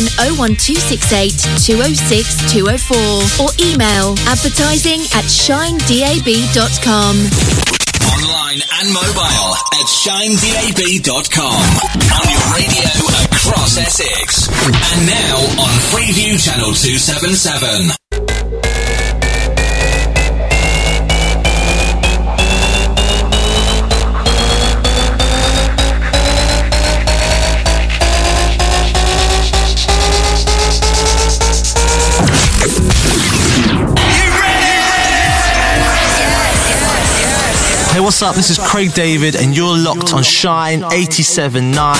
on 01268 206 204 or email advertising at shinedab.com. Online and mobile at shinedab.com. On your radio across Essex. And now on Freeview Channel 277. What's up? This is Craig David, and you're locked on Shine 87.9. Yeah,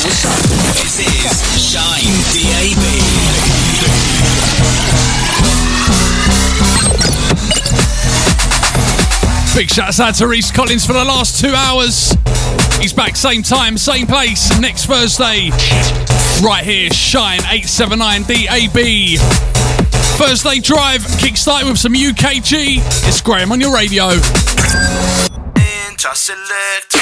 what's up? This is Shine DAB. Big shouts out to Reese Collins for the last two hours. He's back same time, same place next Thursday. Right here, Shine 879 DAB. Thursday Drive, kickstart with some UKG. It's Graham on your radio. Making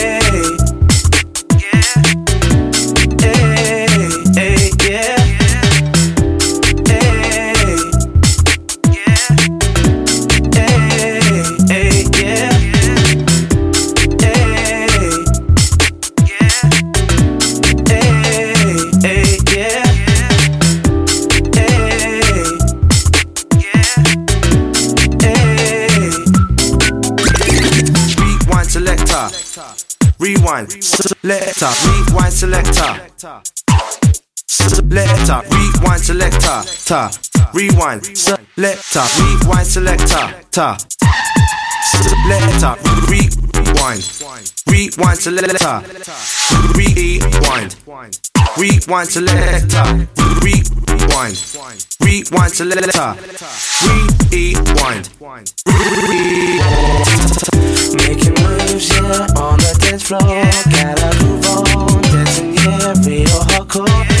Rewind selector. Rewind selector. Selector. Rewind selector. Ta. Rewind selector. Rewind selector. Ta. Selector. Rewind. Rewind selector. Rewind. Rewind selector. Rewind. Rewind selector. Rewind. Making moves, yeah, on the dance floor. Gotta move on, dancing, yeah, real hardcore.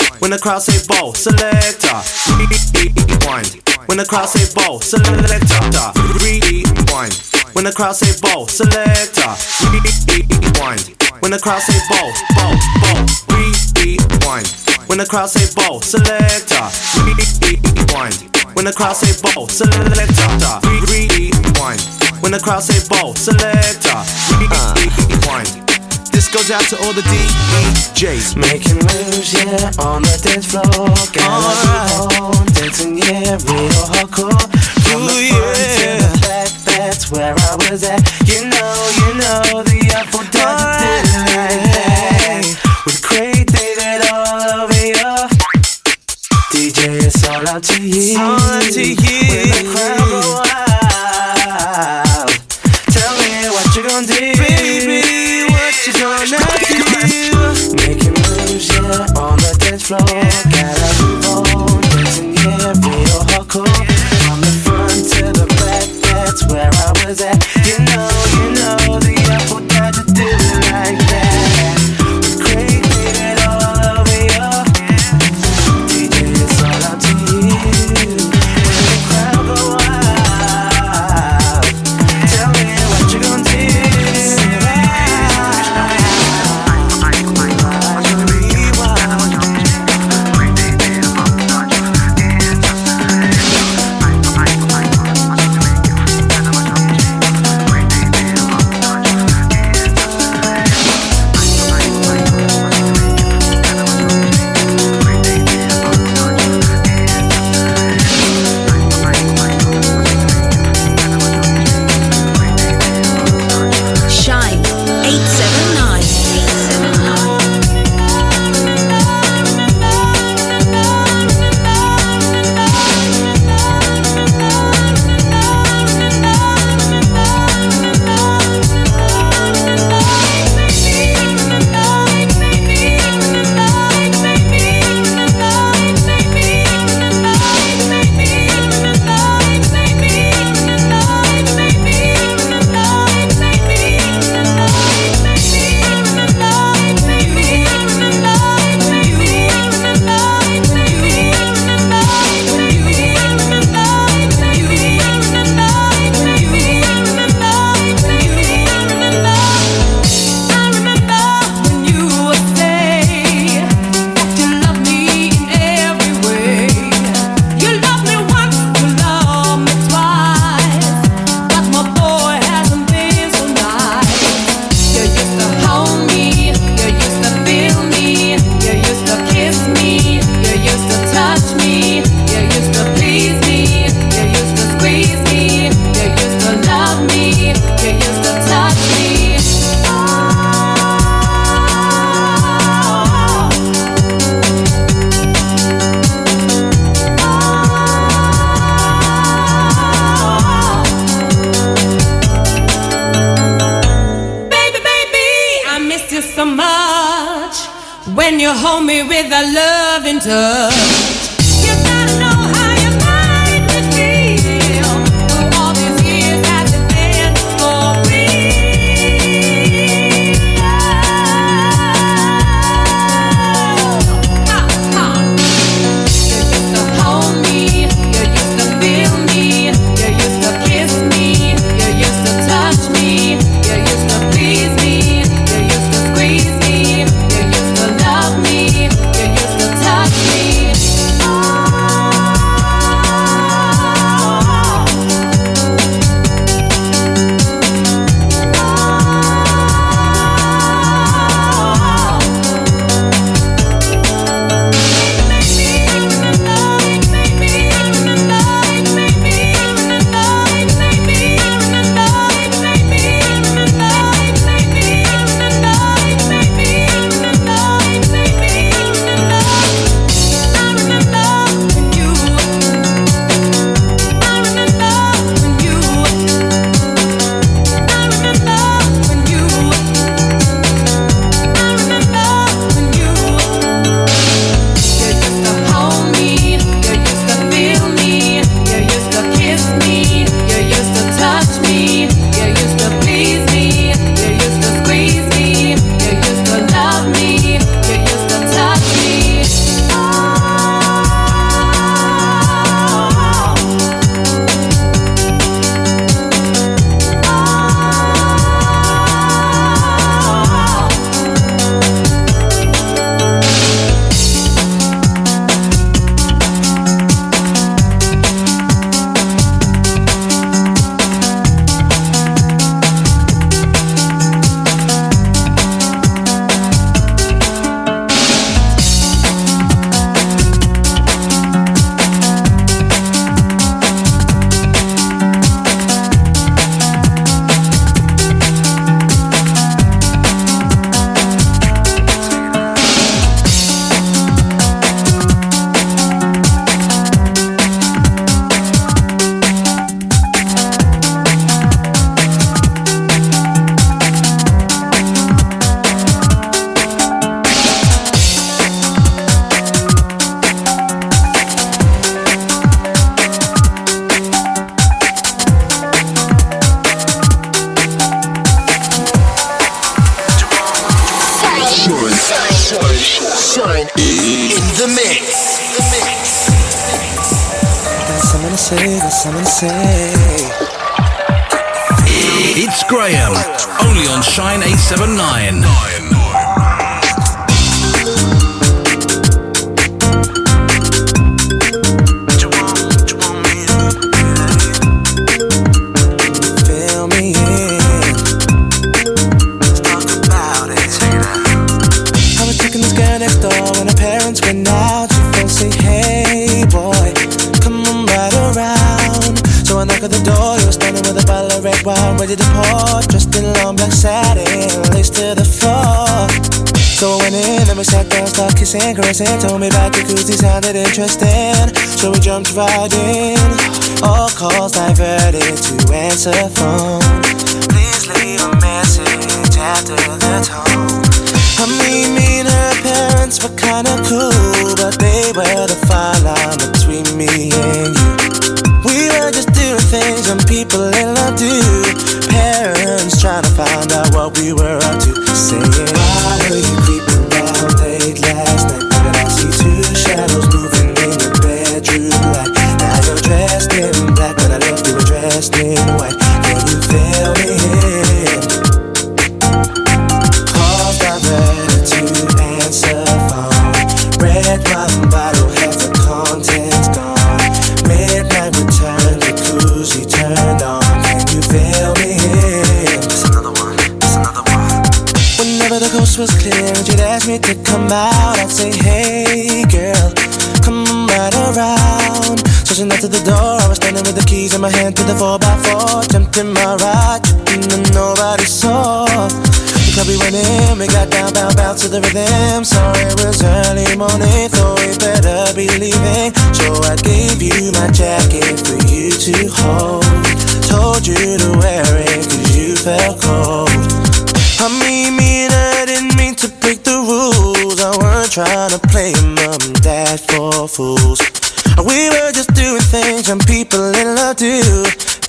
When the crowd say "Bow, selector. Rewind. When the crowd say "Bow, selector. Rewind. When the crowd say "Bow, selector. Rewind. When the crowd say bow, bow, ball. Rewind. When the crowd say "Bow, selector. Rewind. When the crowd say "Bow, selector. Rewind. When the crowd say "Bow, selector. Rewind. This goes out to all the DEJs. Making moves, yeah, on the dance floor. Gotta right. on, dancing, yeah, real hardcore. From Ooh, the yeah. To the back, that's where I was at. You know, you know, the Apple does right. it like that. With Craig David all over you. DJ, it's all out to you. It's all out to you. When the crowd go wild. Kissing, caressing. Told me about jacuzzi sounded interesting. So we jumped right in. All calls diverted to answer phone. Please leave a message after the tone. I mean, me and her parents were kinda cool, but they were the fine line between me and you. We were just doing things and people in love do. Parents trying to find out what we were up to. Saying, Why were you dressed in white. Can you feel me? Calls diverted to answer phone. Red wine bottle, half the contents gone. Midnight return, jacuzzi turned on. Can you feel me? It's another one. It's another one. Whenever the coast was clear and she'd ask me to come out, I'd say, Hey girl, come right around. So she knocked at the door. I was standing with the keys in my hand to the 4x4. Jumped in my ride, and nobody saw. The club We went in, we got down, bound, bound to the rhythm. Sorry, it was early morning, thought we better be leaving. So I gave you my jacket for you to hold. Told you to wear it cause you felt cold. I mean, I didn't mean to break the rules. I weren't trying to play mom and dad for fools. We were just doing things and people in love do.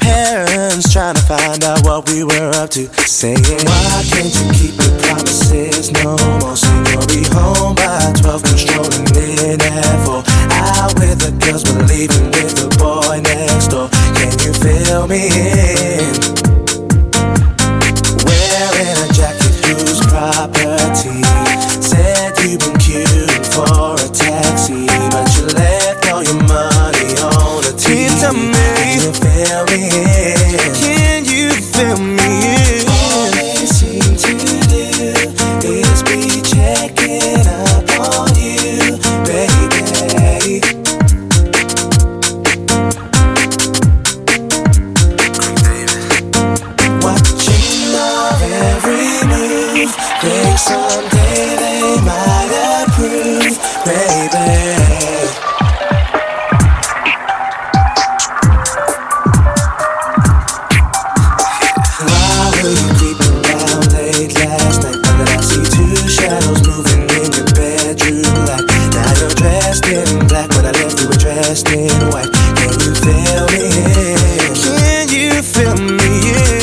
Parents trying to find out what we were up to. Saying, Why can't you keep your promises no more? Saying you'll be home by 12, controlling it at 4. Out with the girls, but leaving with the boy next door. Can you feel me in? You were dressed. Can you feel me? Can you feel me?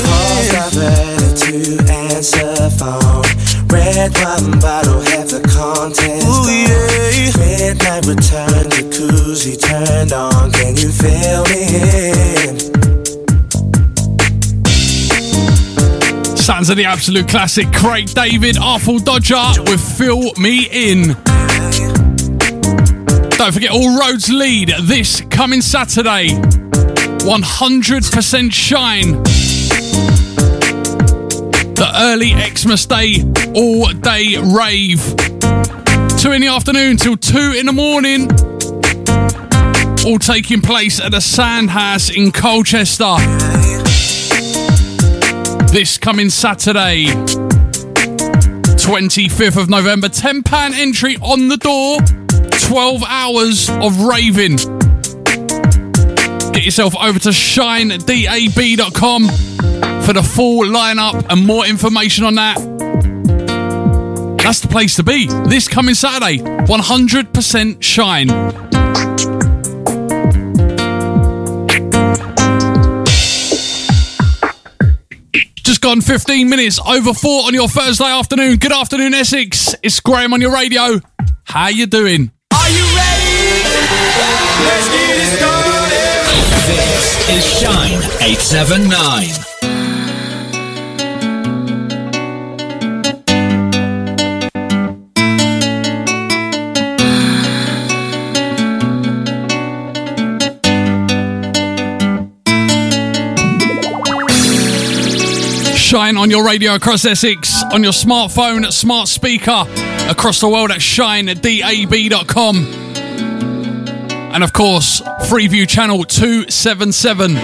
Calls diverted to answer phone. Red wine bottle, half the contents Ooh, yeah. Midnight return, jacuzzi turned on. Can you feel me? Sounds of the absolute classic Craig David, Artful Dodger with Fill Me In. Don't forget, all roads lead this coming Saturday. 100% shine. The early Xmas Day all day rave. 2 in the afternoon till 2 in the morning. All taking place at the Sandhouse in Colchester. This coming Saturday, 25th of November. £10 entry on the door, 12 hours of raving. Get yourself over to shinedab.com for the full lineup and more information on that. That's the place to be this coming Saturday, 100% Shine. Just gone 15 minutes over four on your Thursday afternoon. Good afternoon, Essex. It's Graham on your radio. How you doing? is Shine 879. Shine on your radio across Essex, on your smartphone, smart speaker, across the world at shine at dab.com. And of course, Freeview Channel 277.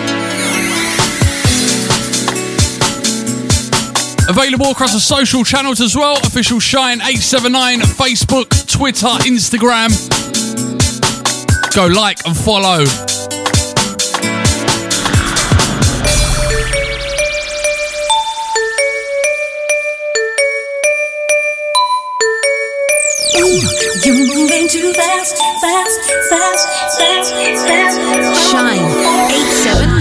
Available across the social channels as well official Shine 879, Facebook, Twitter, Instagram. Go like and follow. moving too fast, fast, fast, fast, fast. Shine eight seven.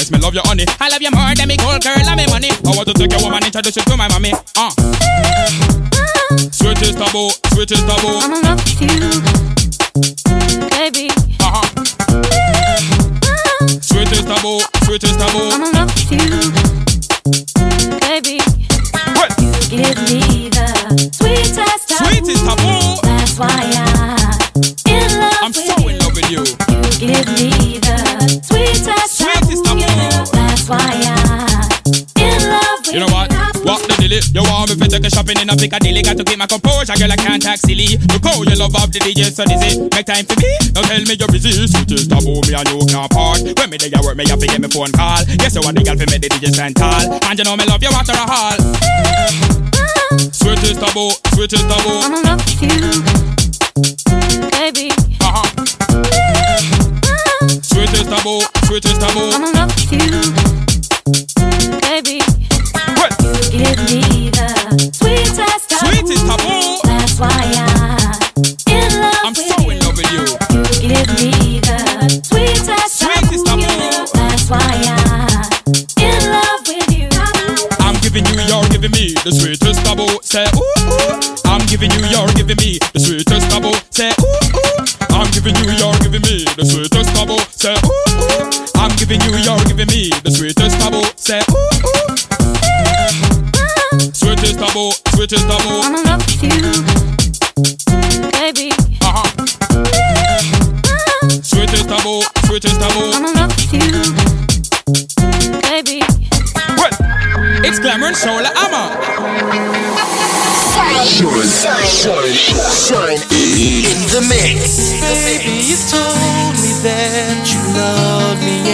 Some me love you love up the DJ so dizzy. Make time for me. Now tell me you're busy. Sweetest taboo, me and you can't part. When me there work, me have to get me phone call. Yes, you want the girl for me the DJ stand tall. And you know me love you after a hall. Sweetest taboo, sweetest taboo. I'm in love with you, giving me the sweetest taboo. Say ooh ooh. Sweetest taboo, sweetest taboo. I'm in love with you, baby. Uh-huh. Sweetest taboo, sweetest taboo. I'm in love with you, baby. It's Glamma and Shola Ama. Shine in the mix. Baby, you told me that you love me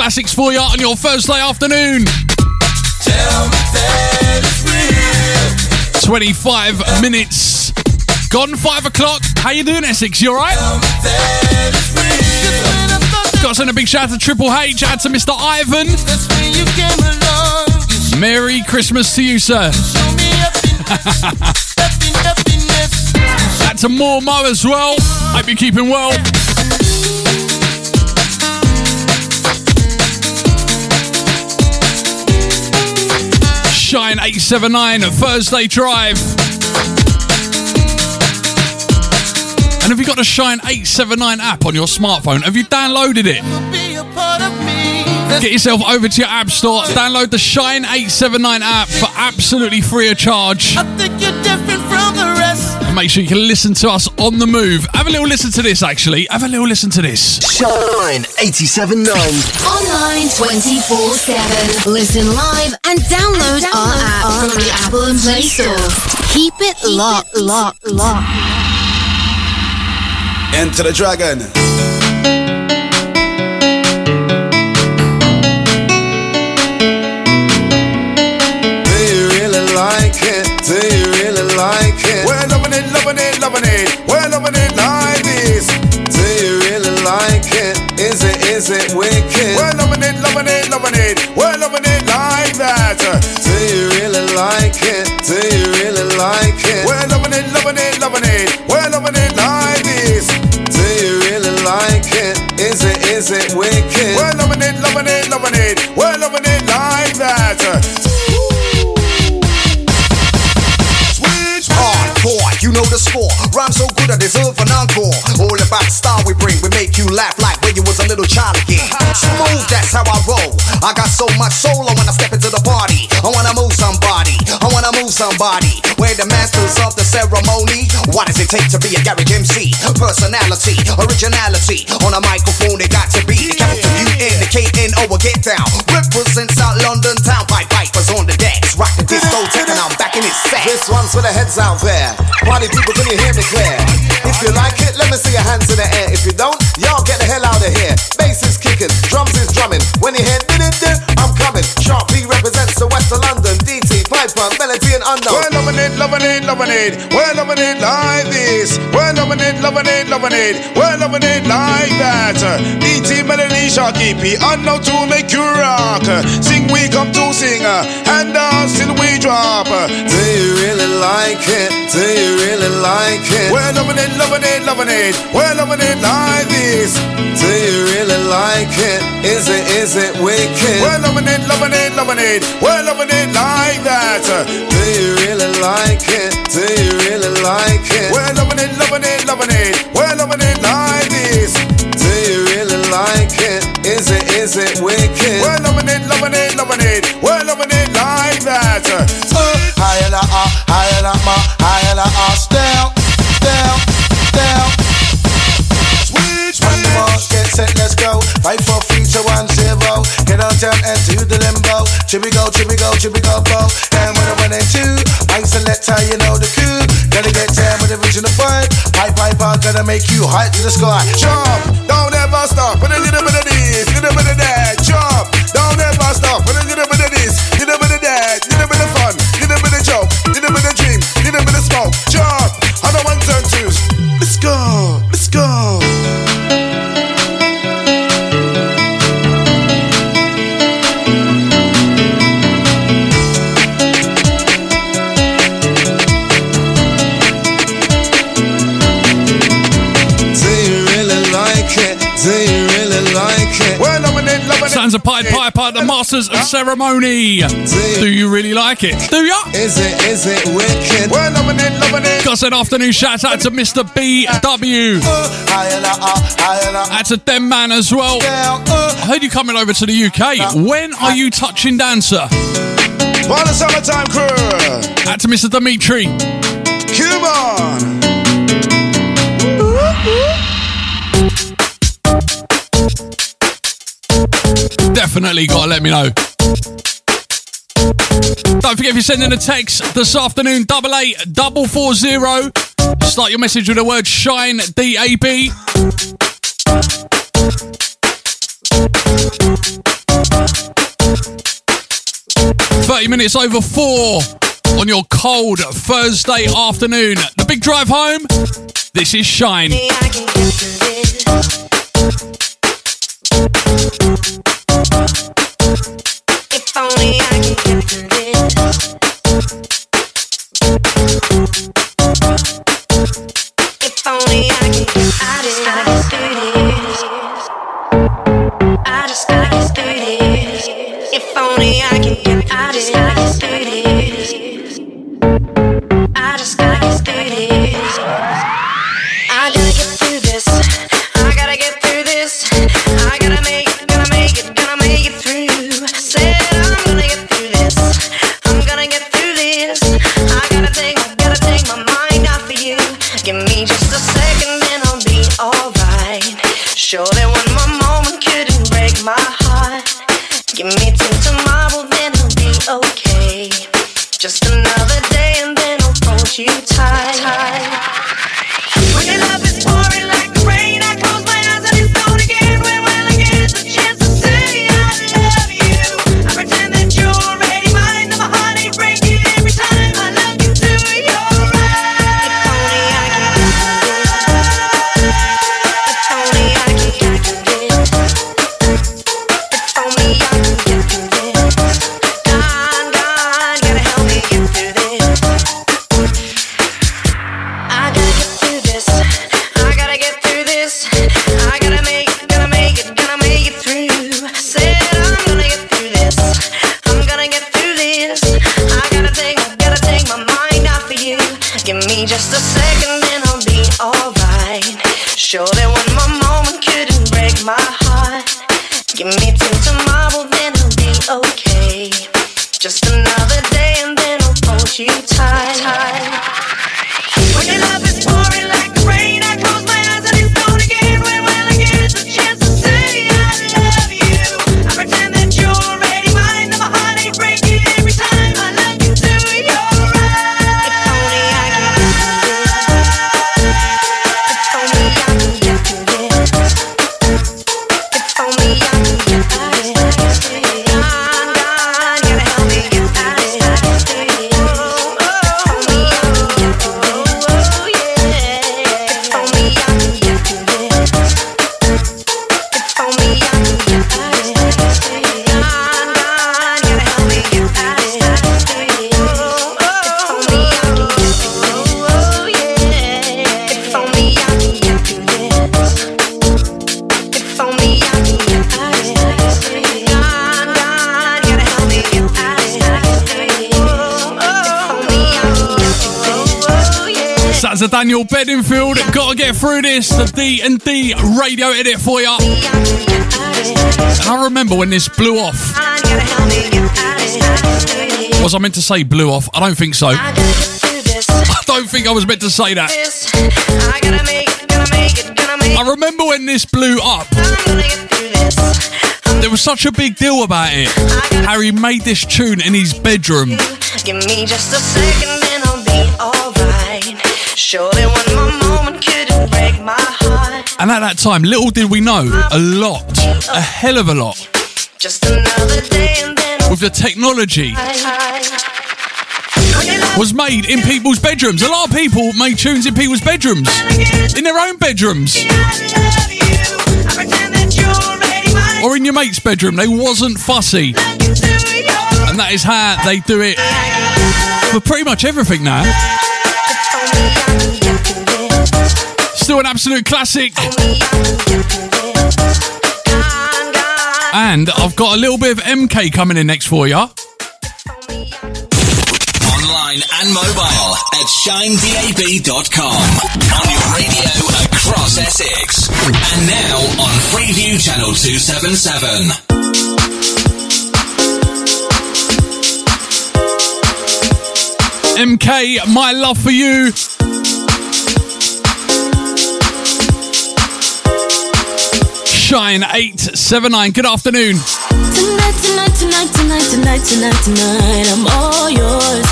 classics for you on your Thursday afternoon. Tell me that it's real. 25 minutes. Gone 5 o'clock. How you doing, Essex? You alright? That it's real. Got to send a big shout out to Triple H, out to Mr. Ivan. You came along. You Merry Christmas to you, sir. showed me happiness. Happy, happiness. Out to more Mo as well. Hope you're keeping well. Shine 879 Thursday Drive. And have you got the Shine 879 app on your smartphone? Have you downloaded it? Get yourself over to your app store, download the Shine 879 app for absolutely free of charge. And make sure you can listen to us on the move. Have a little listen to this, actually. Have a little listen to this. Shine 87.9. Online 24 7. Listen live and download our app from the Apple and Play Store. Keep it locked, locked, locked. Enter the dragon. It, loving it, loving it. We're loving it like this. Do you really like it? Is it, is it wicked? We're loving it, loving it, loving it. We're loving it like that. Do you really like it? Do you really like it? We're loving it, loving it, loving it. We're loving it like this. Do you really like it? Is it, is it wicked? We're loving it, loving it, loving it. We're loving it like that. The score. Rhyme so good I deserve an encore. All about the style we bring, we make you laugh like when you was a little child again. Smooth, that's how I roll. I got so much soul, when I wanna step into the party. I wanna move somebody, I wanna move somebody. We're the masters of the ceremony. What does it take to be a Garage MC? Personality, originality. On a microphone, it got to be the capital U N, the K N O, get down. Represent South London town, pipe This one's for the heads out there. Party people, can you hear me clear? If you like it, let me see your hands in the air. If you don't, y'all get the hell out of here. Bass is kicking, drums is drumming. When you hear did it, I'm coming. Sharky P represents the west of London. DT, Piper, Melody, and. We're loving it, loving it, loving it. We're loving it like this. We're loving it, loving it, loving it. We're loving it like that. DT Melody Sharky P. Unknown to make you rock. Sing, we come to sing. And dance till we drop. Do you really like it? Do you really like it? We're loving it, loving it, loving it. We're loving it like this. Do you really like it? Is it, is it wicked? We're loving it, loving it, loving it. We're loving it like that. Do you really like it? Do you really like it? We're loving it, loving it, loving it. We're loving it like this. Do you really like it? Is it, is it wicked? We're loving it, loving it, loving it. We're loving it like that. Higher la ah, higher la ma, higher down and to the limbo. Chippy go, chippy go, chippy go, go? And when I run into, I select how you know the coup. Gotta get down with the original vibe. Pipe, pipe, I gotta make you high to the sky. Jump, don't ever stop. Put a little bit of this, a little bit of that. Jump, don't ever stop. Put a little bit it, loving it. Sounds of Pied Piper, the Masters of Ceremony. Do you really like it? Do ya? Is it, is it wicked? We're loving it, loving it. Got an afternoon shout out to Mr. BW. Higher la ah, That's a dem man as well. down, uh. I heard you coming over to the UK. When are you touching down, sir? For the summertime crew. Out to Mr. Dimitri. Definitely gotta let me know. Don't forget if you're sending a text this afternoon, double eight double four zero. Start your message with the word shine D A B. Thirty minutes over four on your cold Thursday afternoon. The big drive home. This is Shine. If only I could get through this. Alright. Sure that one more moment couldn't break my heart. Give me That's a Daniel Bedingfield. Gotta get through this. The D and D radio edit for you. I remember when this blew off. Was I meant to say blew off? I don't think so. I don't think I was meant to say that. I gotta make it, gonna make it, gonna make I remember when this blew up. There was such a big deal about it. Harry made this tune in his bedroom. Give me just a second, then I'll be alright. Surely one more moment couldn't break my heart. And at that time, little did we know, a lot, a hell of a lot, Just another day, and then with the technology was made in people's bedrooms. A lot of people made tunes in people's bedrooms, in their own bedrooms, or in your mate's bedroom. They wasn't fussy, and that is how they do it for pretty much everything now. Still an absolute classic. And I've got a little bit of MK coming in next for you. Online and mobile at shinedab.com. On your radio across Essex. And now on Freeview Channel 277. MK, my love for you. Shine 879. Good afternoon. Tonight, tonight, tonight, tonight, tonight, tonight, tonight, I'm all yours.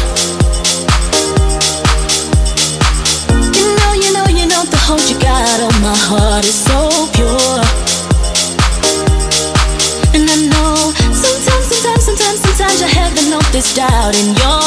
You know, you know, you know, the hold you got on my heart is so pure. And I know sometimes, sometimes, sometimes, sometimes you haven't noticed doubt in your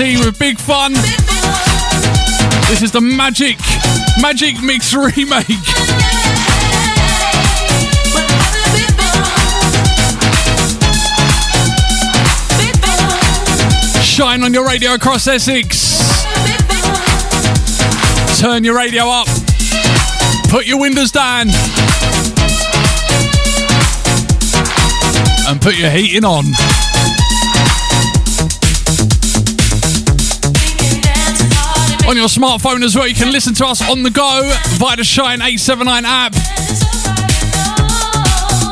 with Big Fun. This is the Magic, Magic Mix remake. shine on your radio across Essex. Turn your radio up. Put your windows down. And put your heating on. On your smartphone as well. You can listen to us on the go via the Shine 879 app.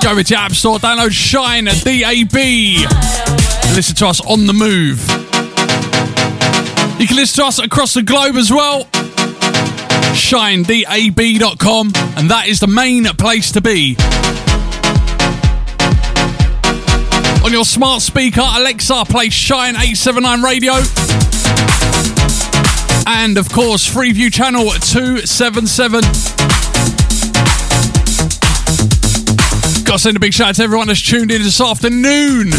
Go with your app store, download Shine DAB. Listen to us on the move. You can listen to us across the globe as well. ShineDAB.com, and that is the main place to be. On your smart speaker, Alexa, play Shine 879 radio and of course Freeview Channel 277. Got to send a big shout out to everyone that's tuned in this afternoon.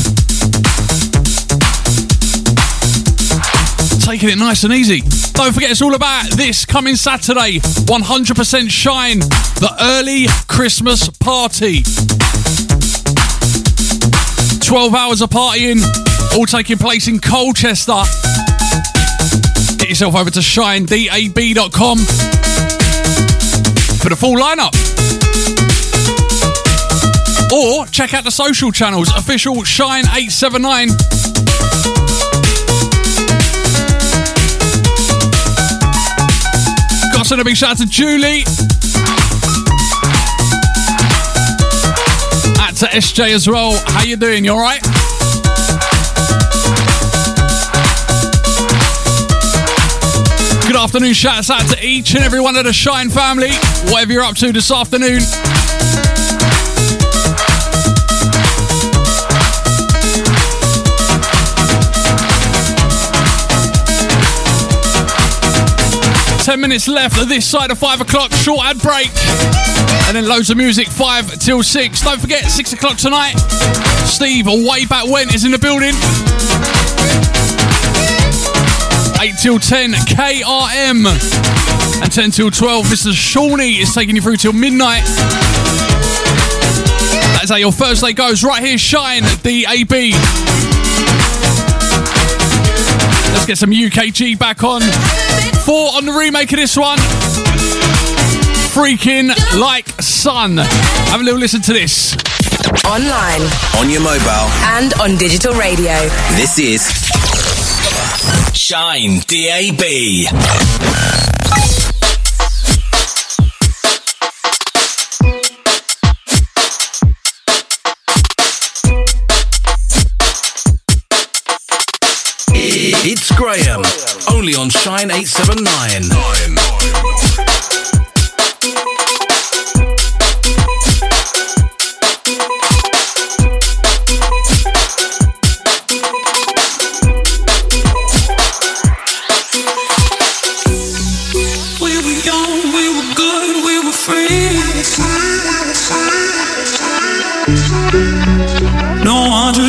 Taking it nice and easy. Don't forget, it's all about this coming Saturday 100% Shine, the early Christmas party. 12 hours of partying, all taking place in Colchester. Yourself over to shinedab.com for the full lineup. Or check out the social channels, official Shine879. Got to send a big shout out to Julie. Out to SJ as well. How you doing? You alright? Afternoon. Shouts out to each and every one of the Shine family, whatever you're up to this afternoon. Ten minutes left of this side of five o'clock. Short ad break, and then loads of music five till six. Don't forget six o'clock tonight. Steve, way back when, is in the building. 8 till 10 KRM. And 10 till 12, Mr. Shawnee is taking you through till midnight. That's how your Thursday goes. Right here, Shine DAB. Let's get some UKG back on. Four on the remake of this one. Freaking like sun. Have a little listen to this. Online On your mobile, and on digital radio. this is Shine DAB. It's Graham, only on Shine 879. We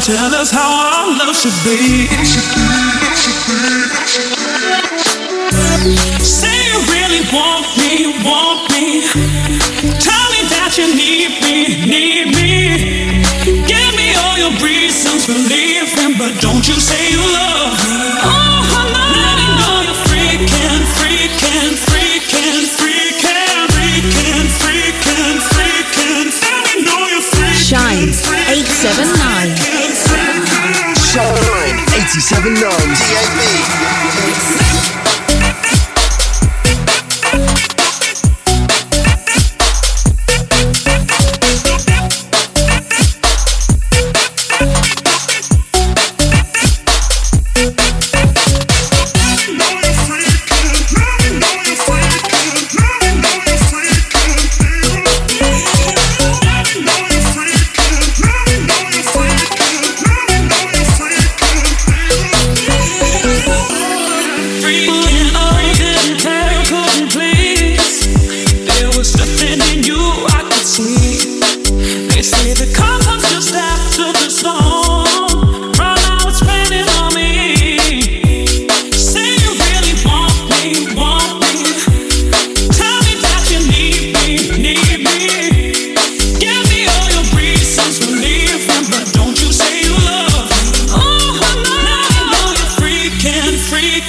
No one to tell us how our love should be. Say you really want me, want me. Tell me that you need me, need me. Give me all your reasons for leaving, but don't you say you love me. Oh, let me know you're freaking, freaking, freaking, freaking, freaking, freaking, freaking. Let me know you're freaking. Shine 879. Shine 879 DAB.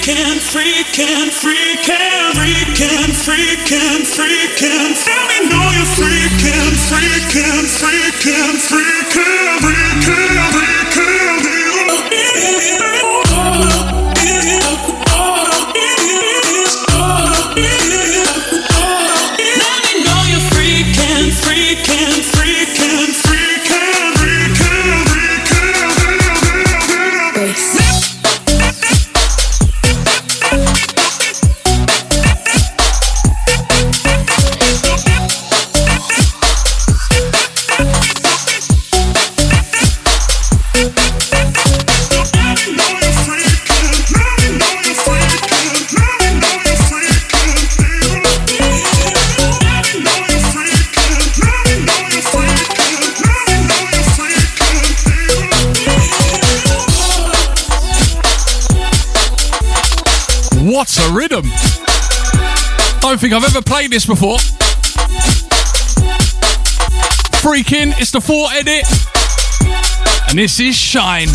Freaking, freaking, freaking, freaking, freaking, freaking. Tell me know you're freaking, freaking, freaking, freaking, freaking, think I've ever played this before. Freaking, it's the four edit, and this is Shine.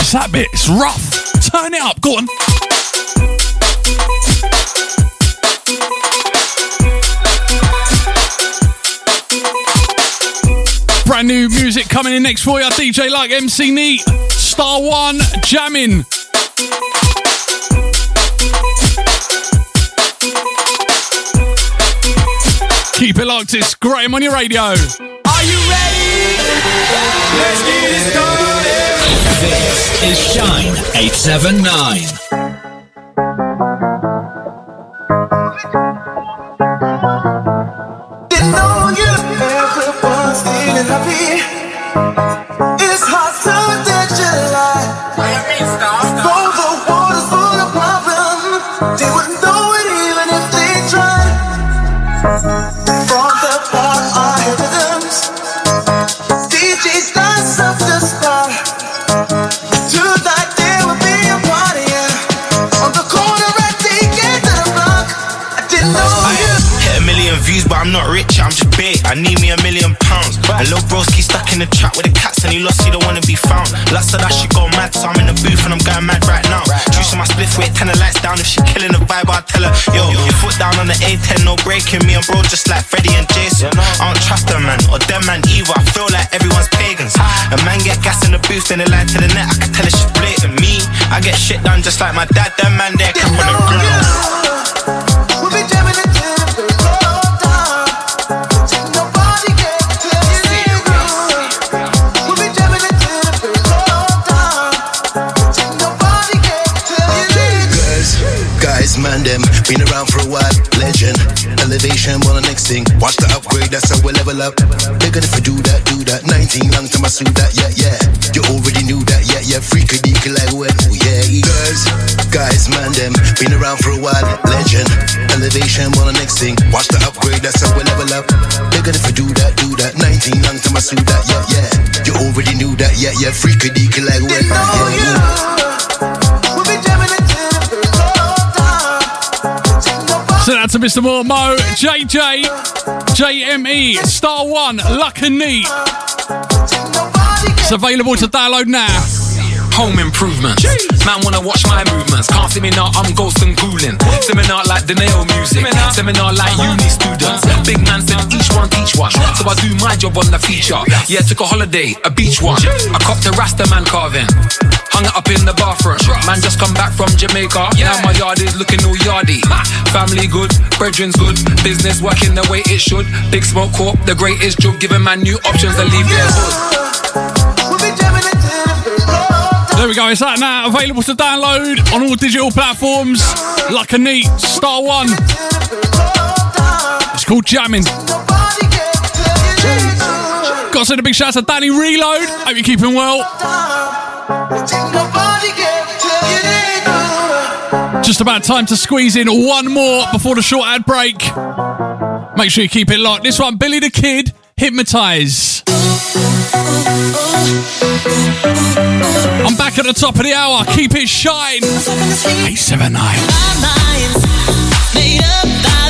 It's that bit, it's rough. Turn it up, go on. Coming in next for you. DJ Luck MC Neat, Star One, jamming. Keep it locked, it's Graham on your radio. Are you ready? Let's get it started. This is Shine 879. Just like my dad, them man, they're cap on the ground. Man, them been around for a while. Legend, elevation, well, the next thing. Watch the upgrade, that's how we level up. Bigger if I do that, do that. 19 long time I suit that, yeah, yeah. Yeah, yeah. Freak a deek like when, oh, yeah, yeah. Send out to Mr. Moore, Mo, JJ, JME, Star One, Luck and Neat. It's available to download now. Home improvements. Man wanna watch my movements. Can't see me now, I'm ghost and. Seminar like the nail music. Seminar like uni students. Big man said each one teach one. So I do my job on the feature. Yeah, took a holiday, a beach one. I copped a Rasta man carving. Hung it up in the bathroom. Man just come back from Jamaica. Now my yard is looking all yardy. Family good, brethren's good. Business working the way it should. Big smoke corp, the greatest job. Giving man new options to leave their hood. There we go, it's out now. Available to download on all digital platforms. Luck and Neat, Star One. It's called Jamming. Got to send a big shout out to Danny Reload. Hope you're keeping well. Just about time to squeeze in one more before the short ad break. Make sure you keep it locked. This one, Billy the Kid, Hypnotize. I'm back at the top of the hour. Keep it shine. 879.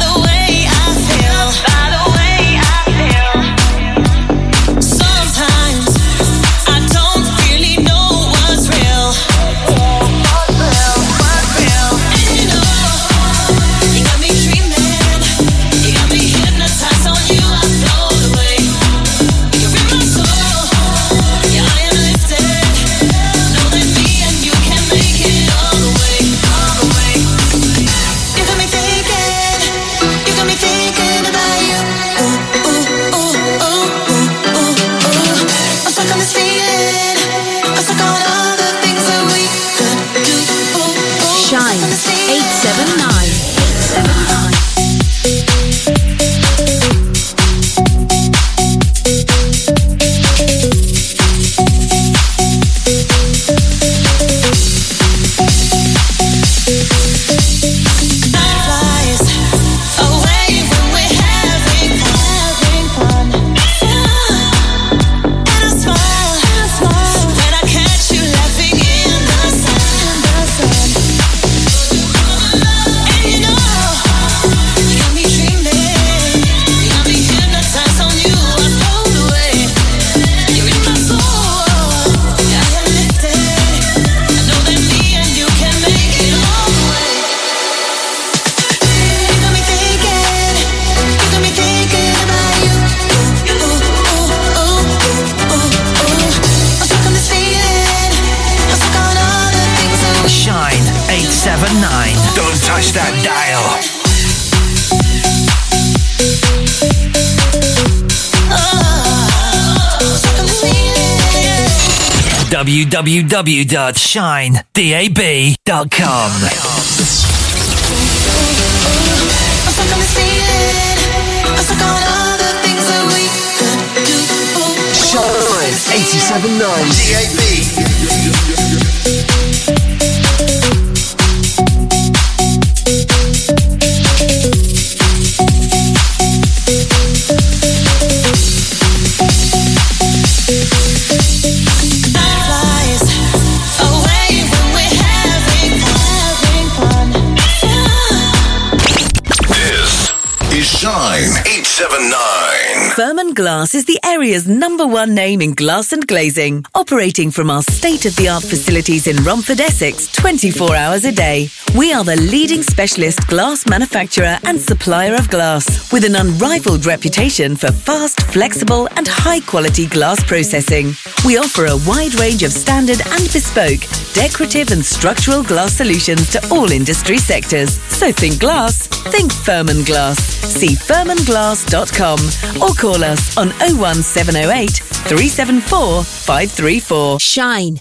www.shinedab.com. Shine 879 DAB. This is Shine 879. Furman Glass is the area's number one name in glass and glazing, operating from our state of the art facilities in Romford, Essex, 24 hours a day. We are the leading specialist glass manufacturer and supplier of glass, with an unrivaled reputation for fast, flexible, and high quality glass processing. We offer a wide range of standard and bespoke, decorative and structural glass solutions to all industry sectors. So think glass, think Furman Glass. See furmanglass.com or call us on 01708 374 534. Shine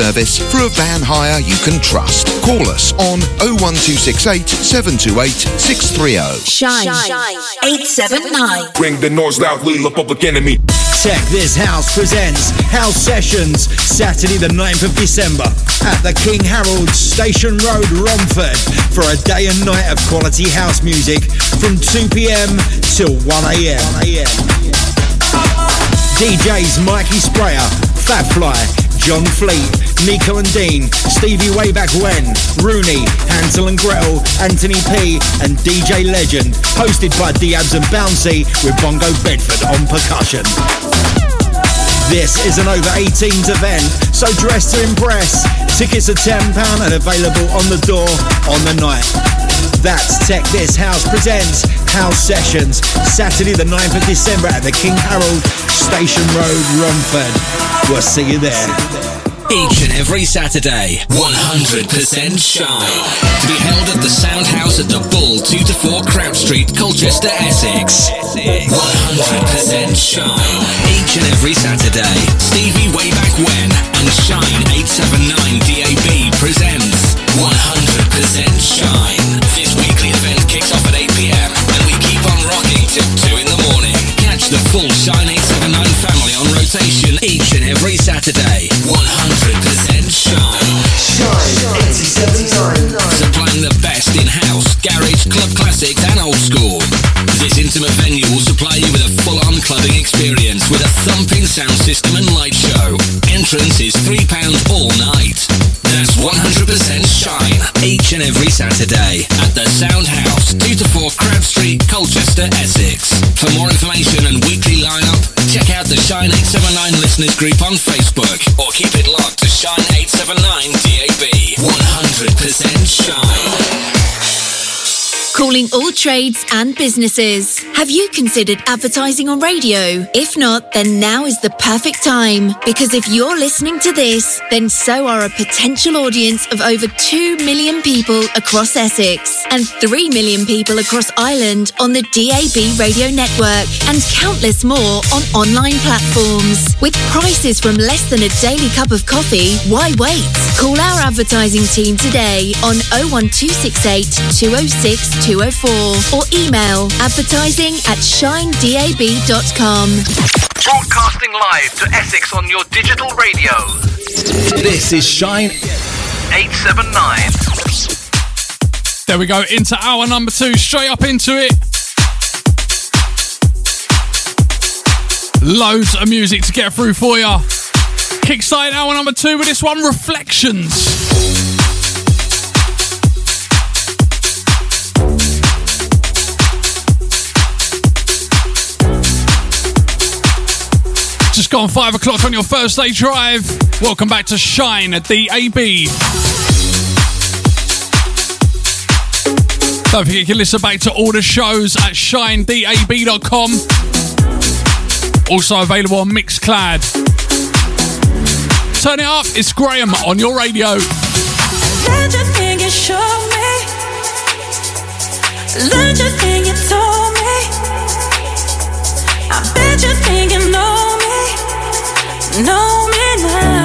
for a van hire you can trust. Call us on 01268 728 630. Shine, 879. Bring the noise loudly, the public enemy. Check This House presents House Sessions, Saturday the 9th of December at the King Harold Station Road, Romford for a day and night of quality house music from 2pm till 1am. DJs Mikey Sprayer, Fat Fly, John Fleet, Nico and Dean, Stevie Way Back When, Rooney, Hansel and Gretel, Anthony P, and DJ Legend, hosted by Diabs and Bouncy with Bongo Bedford on percussion. This is an over 18s event, so dress to impress. Tickets are £10 and available on the door on the night. That's Tech This House presents House Sessions, Saturday the 9th of December at the King Harold Station Road, Romford. We'll see you there. Each and every Saturday, 100% Shine. To be held at the Sound House at the Bull, 2 to 4 Crab Street, Colchester, Essex. 100% Shine. Each and every Saturday, Stevie Way Back When and Shine 879 DAB presents 100% Shine. This weekly event kicks off at 8pm and we keep on rocking till 2 in the morning. Catch the full Shine 879 family on rotation each and every Saturday. 100% Shine. Shine 879. Supplying the best in house, garage, club classics, and old school. This intimate venue will supply you with a full on clubbing experience with a thumping sound system and light show. Entrance is £3 all night. That's 100% Shine each and every Saturday at the Sound House, 2 to 4 Crab Street, Colchester, Essex. For more information and weekly lineup, check out the Shine 879 listeners group on Facebook or keep it locked to Shine 879 DAB. 100% Shine. Calling all trades and businesses. Have you considered advertising on radio? If not, then now is the perfect time. Because if you're listening to this, then so are a potential audience of over 2 million people across Essex and 3 million people across Ireland on the DAB radio network and countless more on online platforms. With prices from less than a daily cup of coffee, why wait? Call our advertising team today on 01268 206 204 or email advertising at shinedab.com. Broadcasting live to Essex on your digital radio. This is Shine 879. There we go, into hour number two, straight up into it. Loads of music to get through for you. Kickstarting hour number two with this one, Reflections. Just gone five o'clock on your Thursday drive. Welcome back to Shine at the AB. Don't forget you can listen back to all the shows at shinedab.com. Also available on Mixcloud. Turn it up, it's Graham on your radio. Your thing you showed me. Your thing you told me. Know me now.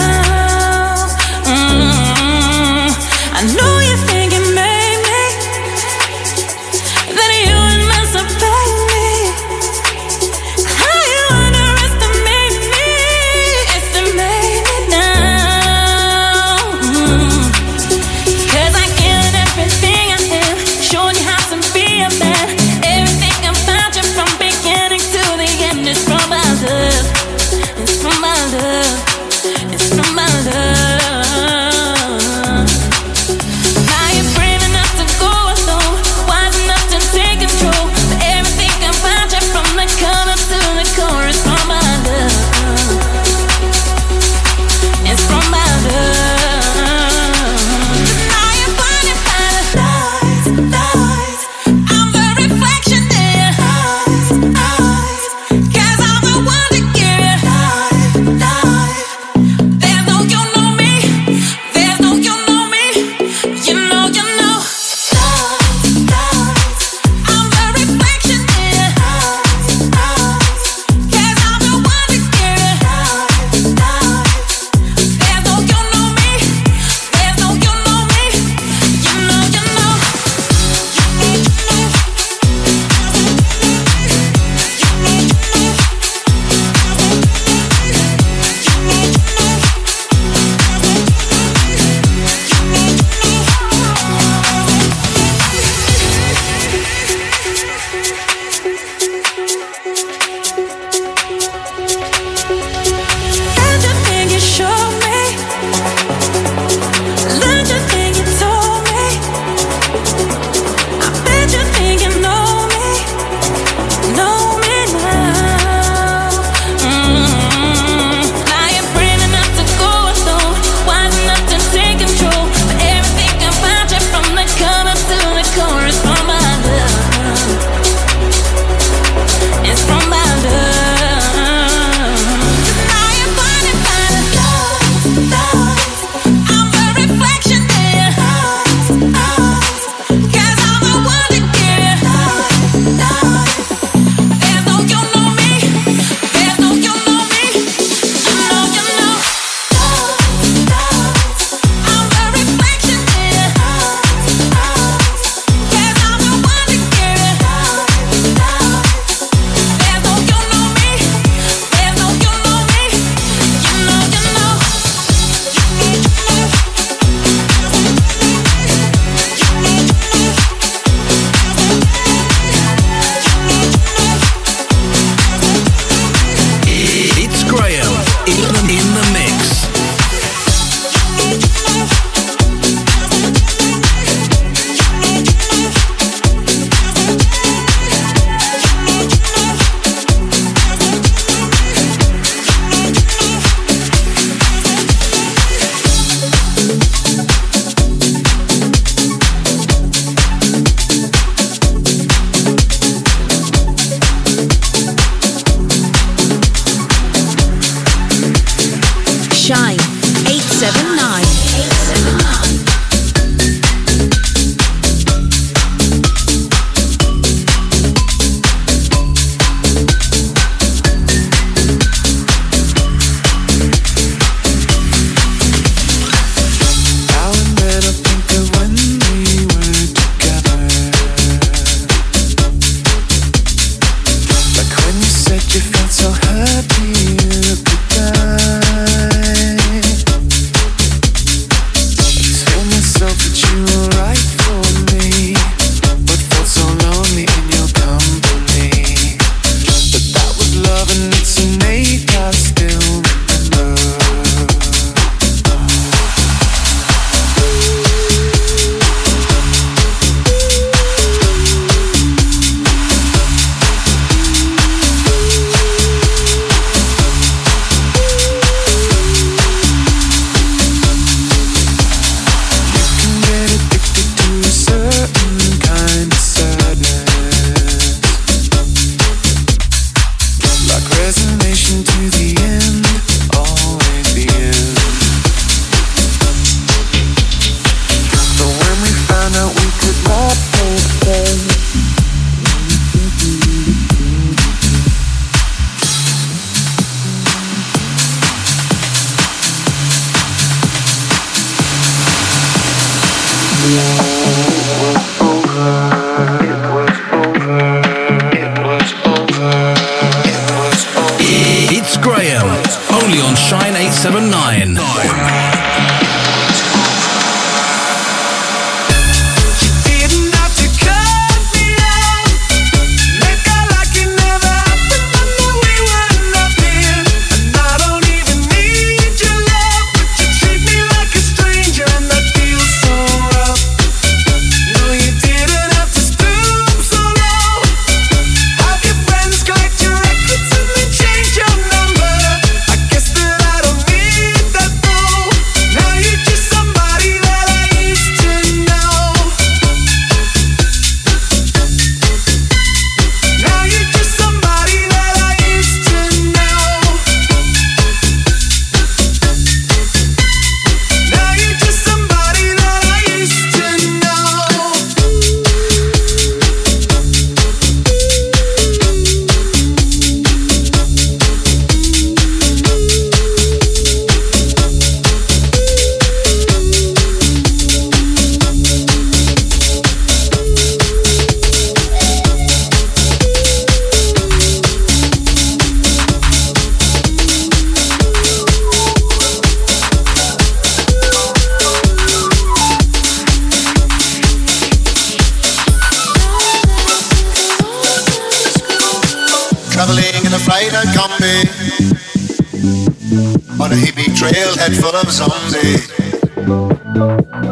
head full of zombies.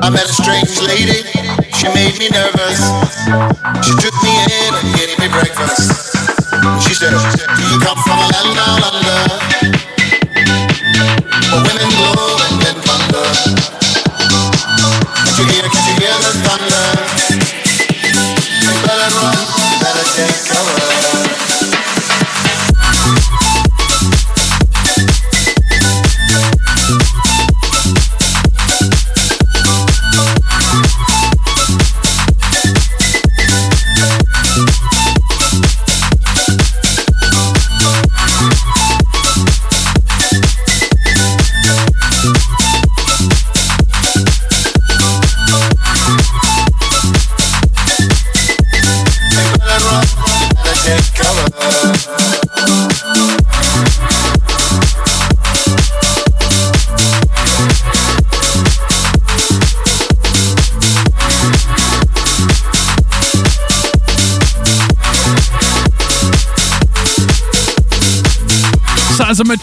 I met a strange lady, she made me nervous. She took me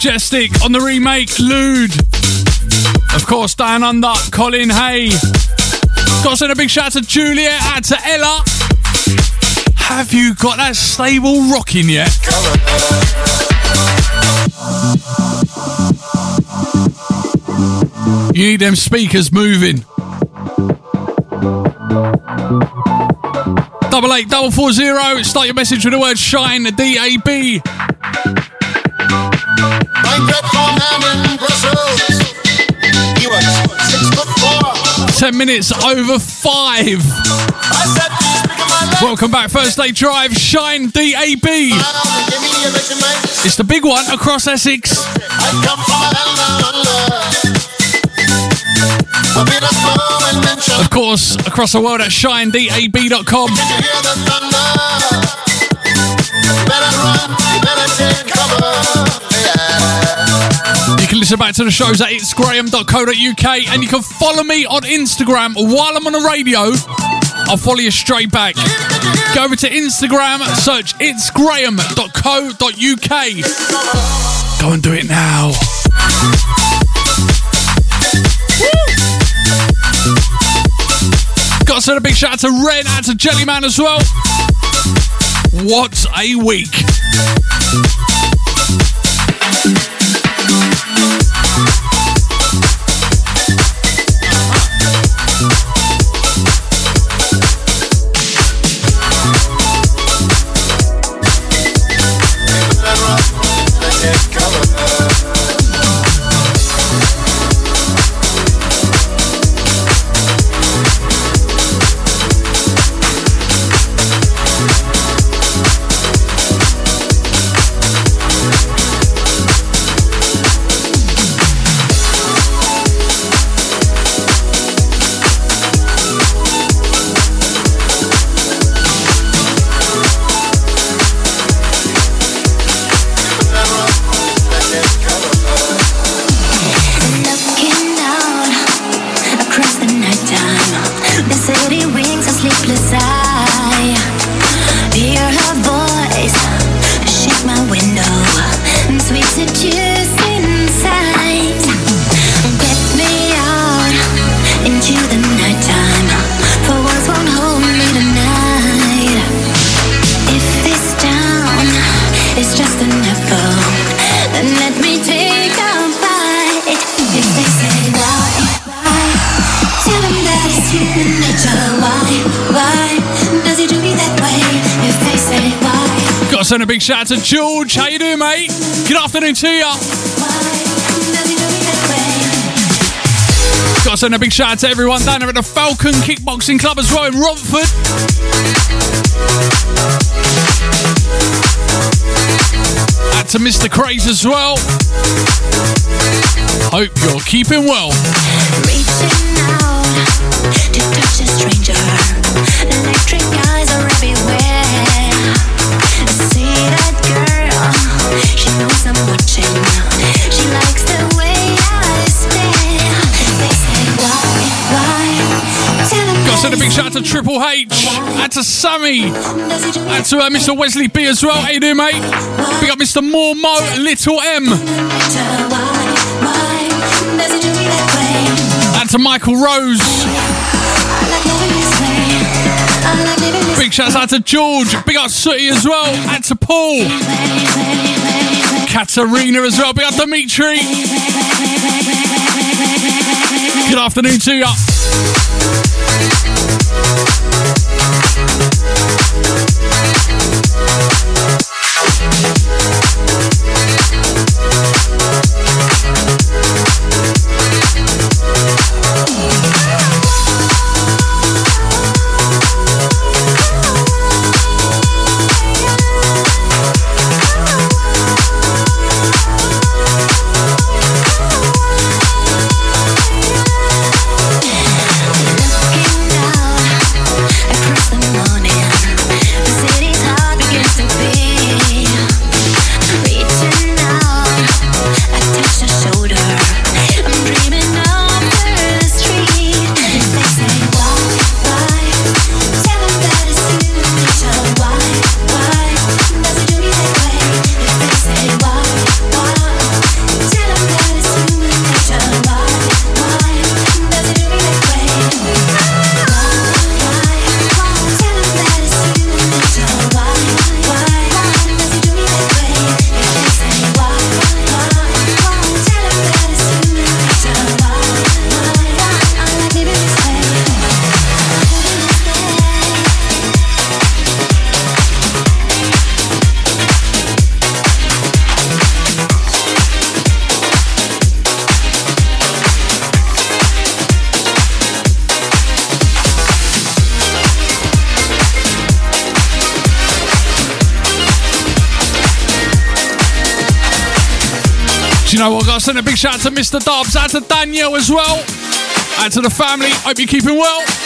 Majestic on the remake Luude. Of course, Down Under, Colin Hay. Got to send a big shout out to Juliet and to Ella. Have you got that stable rocking yet? You need them speakers moving. Double eight, double four zero. Start your message with the word shine, D A B. 10 minutes over 5. Welcome back, Thursday Drive, Shine DAB. It's the big one across Essex. Of course, across the world at shinedab.com. Listen back to the shows at itsgraham.co.uk and you can follow me on Instagram while I'm on the radio. I'll follow you straight back. Go over to Instagram, search itsgraham.co.uk. Go and do it now. Got to send a big shout out to Ren, out to Jellyman as well. What a week. To George. How you doing, mate? Good afternoon to you. Got to send a big shout out to everyone down there at the Falcon Kickboxing Club as well in Romford. Out to Mr. Craze as well. Hope you're keeping well. Electric eyes are everywhere. See send a big shout out to Triple H. Out to Sammy. Out to uh, Mr. Wesley B as well. How you doing, mate? Big up Mr. More Mo Little M. Out to Michael Rose. Big shouts out to George. Big up Sooty as well. Out to Paul. Katarina as well. Big up Dimitri. Good afternoon to you. Shout out to Mr. Dobbs, out to Danielle as well, out to the family. Hope you're keeping well.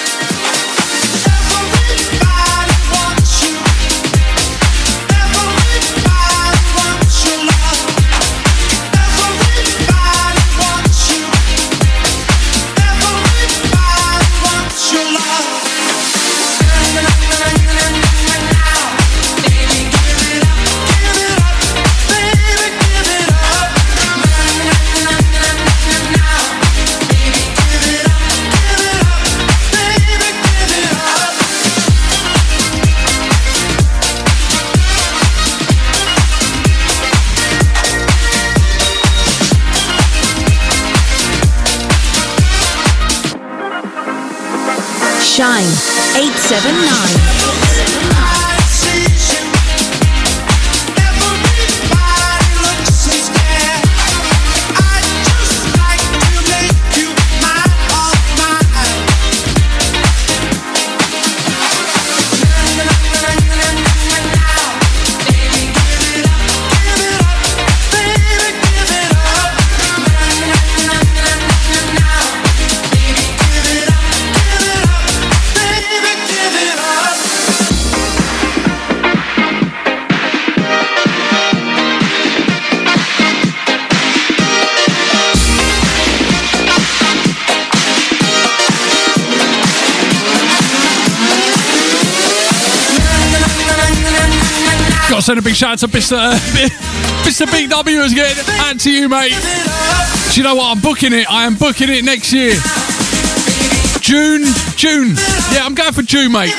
Shine 879. Send a big shout out to Mr. Uh, Mr. Big W again, and to you, mate. Do you know what? I'm booking it. I am booking it next year. June, June. Yeah, I'm going for June, mate.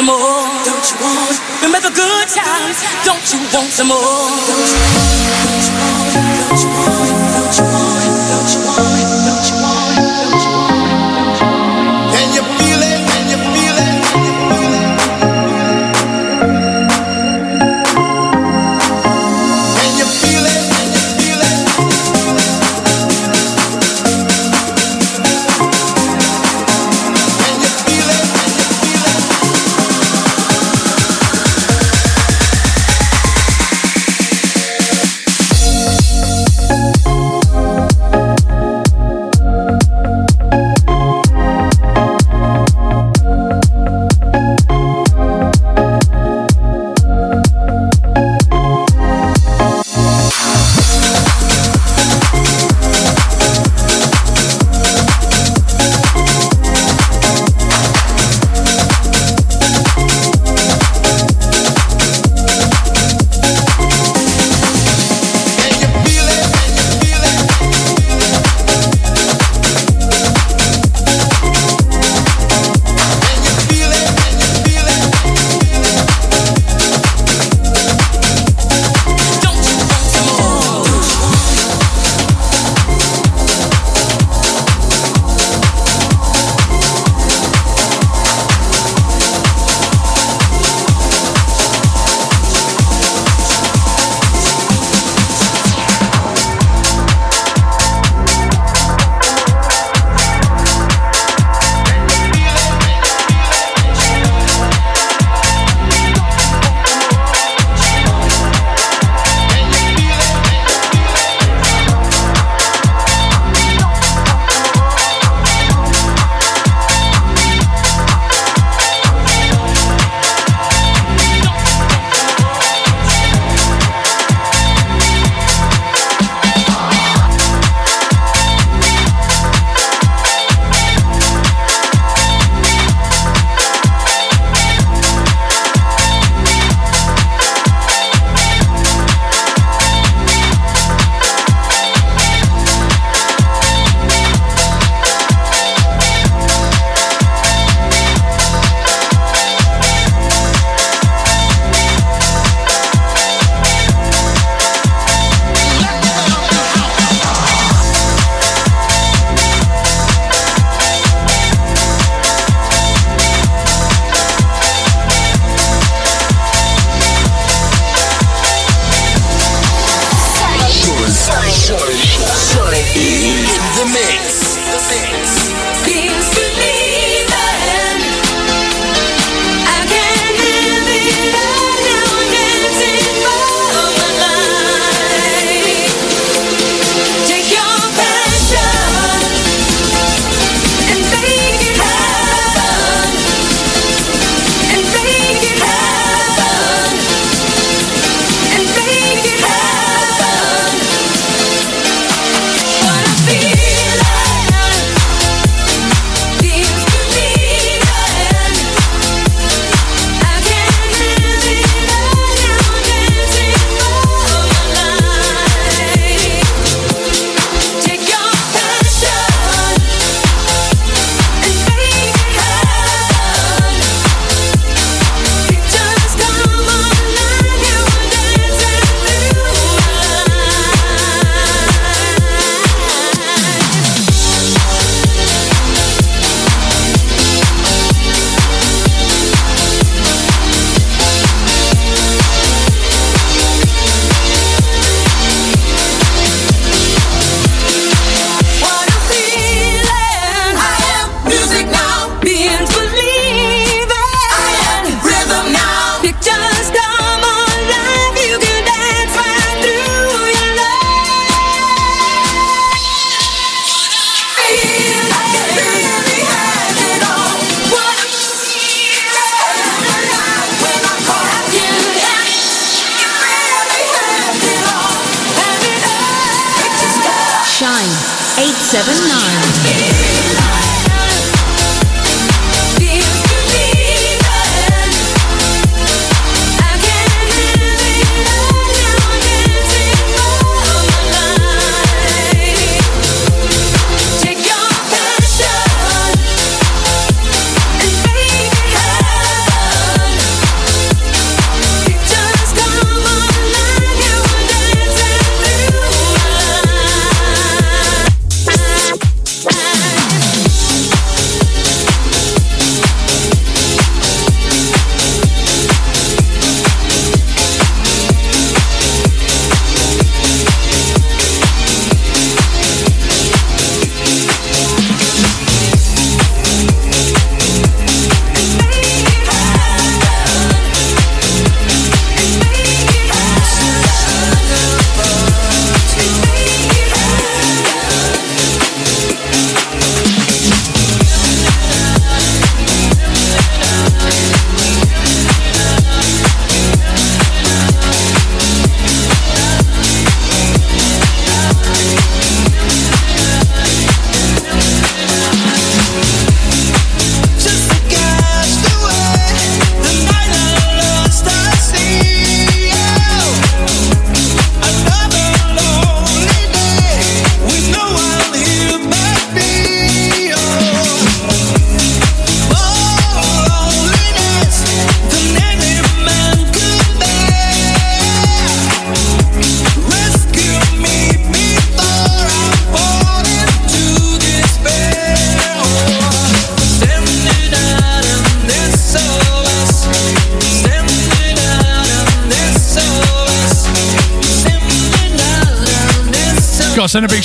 Some more? Don't you want? Remember good times, don't you want some more?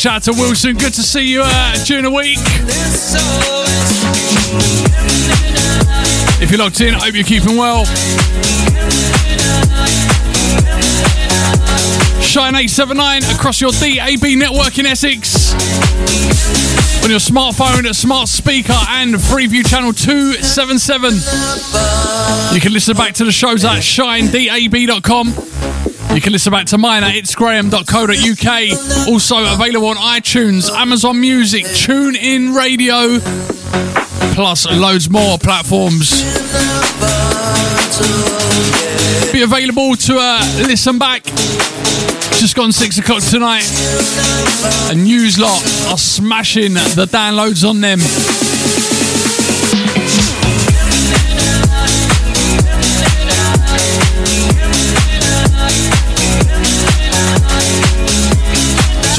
Shout out to Wilson. Good to see you uh, during the week. If you're locked in, I hope you're keeping well. Shine 879 across your DAB network in Essex. On your smartphone, a smart speaker, and Freeview channel 277. You can listen back to the shows at shinedab.com. You can listen back to mine at itsgraham.co.uk. Also available on iTunes, Amazon Music, TuneIn Radio, plus loads more platforms. Be available to uh, listen back. Just gone six o'clock tonight. And news lot are smashing the downloads on them.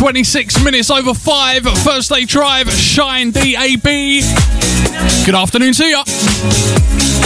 Twenty-six minutes over five. Thursday drive. Shine DAB. Good afternoon to you.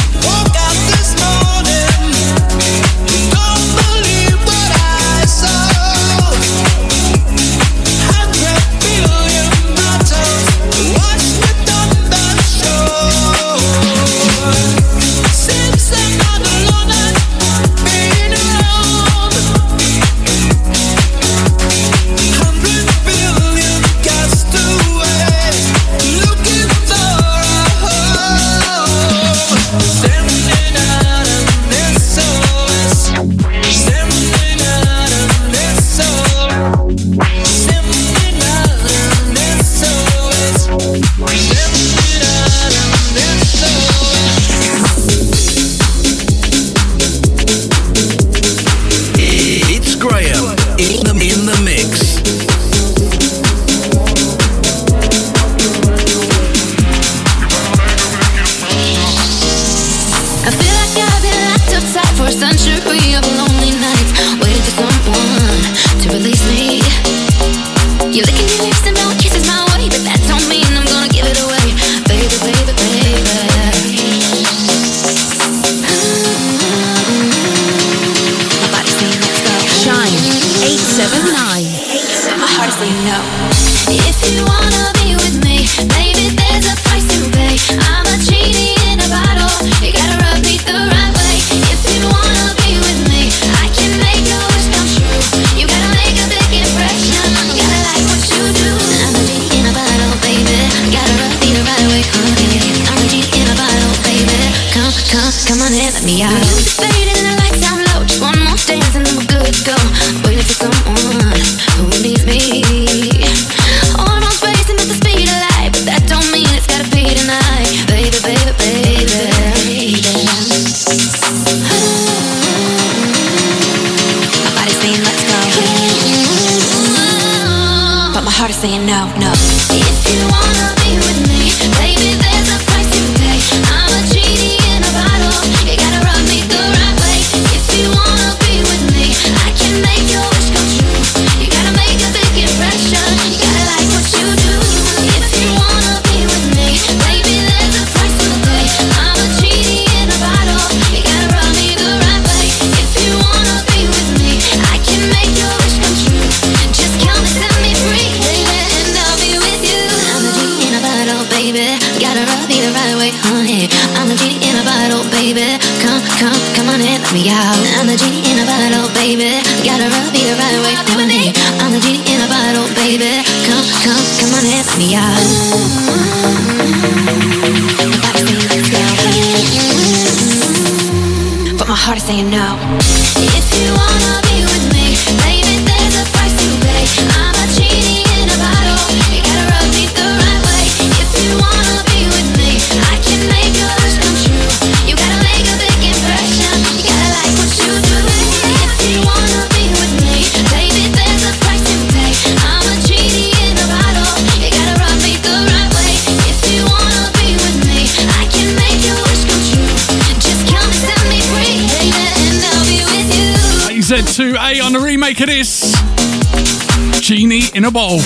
Genie in a Bowl.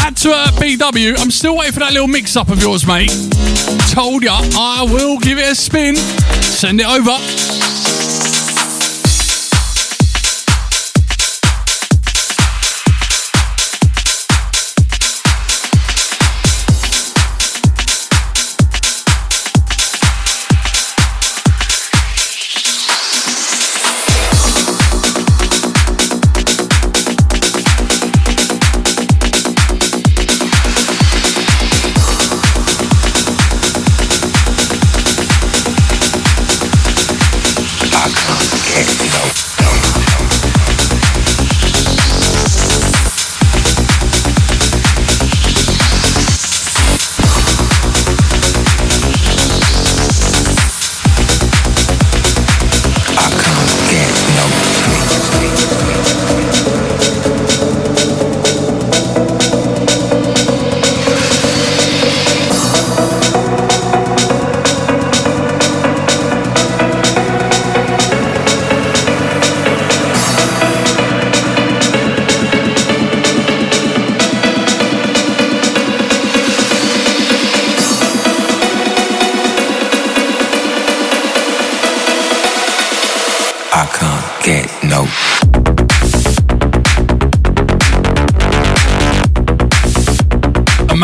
Add to uh, a BW, I'm still waiting for that little mix up of yours, mate. Told ya, I will give it a spin. Send it over.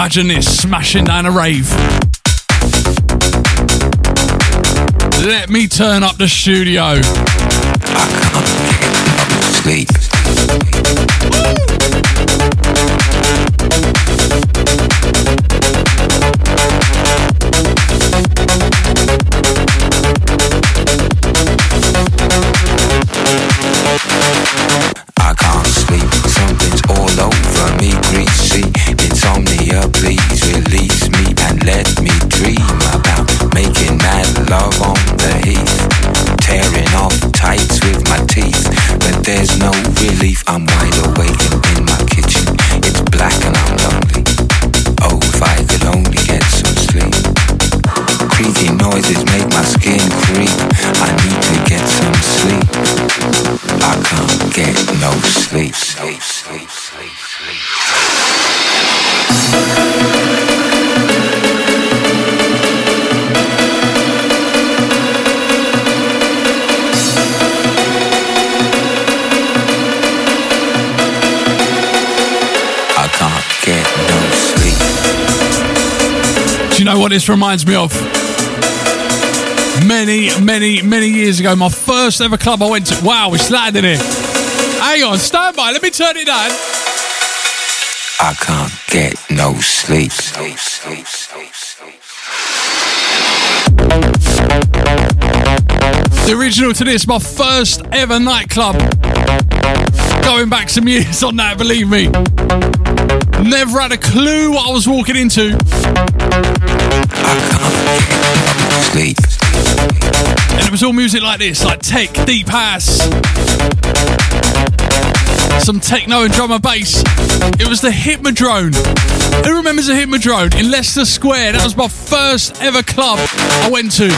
Imagine this smashing down a rave. Let me turn up the studio. I can't sleep. what this reminds me of. Many, many, many years ago, my first ever club I went to. Wow, we're sliding here. Hang on, stand by, let me turn it down. I can't get no sleep. sleep, sleep, sleep, sleep. The original to this, my first ever nightclub. Going back some years on that, believe me. Never had a clue what I was walking into. And it was all music like this, like Tech, Deep House, some techno and drum and bass. It was the Hippodrome. Who remembers the Hippodrome in Leicester Square? That was my first ever club I went to.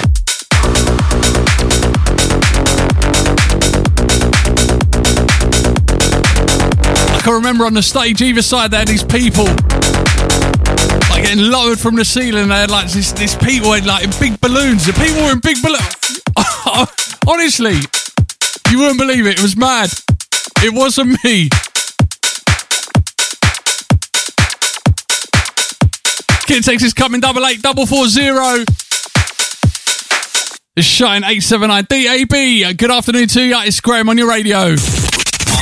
I can remember on the stage either side there these people like getting lowered from the ceiling. They had like this, this people in like in big balloons. The people were in big balloons. Honestly, you wouldn't believe it. It was mad. It wasn't me. Kid takes is coming double eight double four zero. Shine 879 DAB. Good afternoon to you. It's Graham on your radio.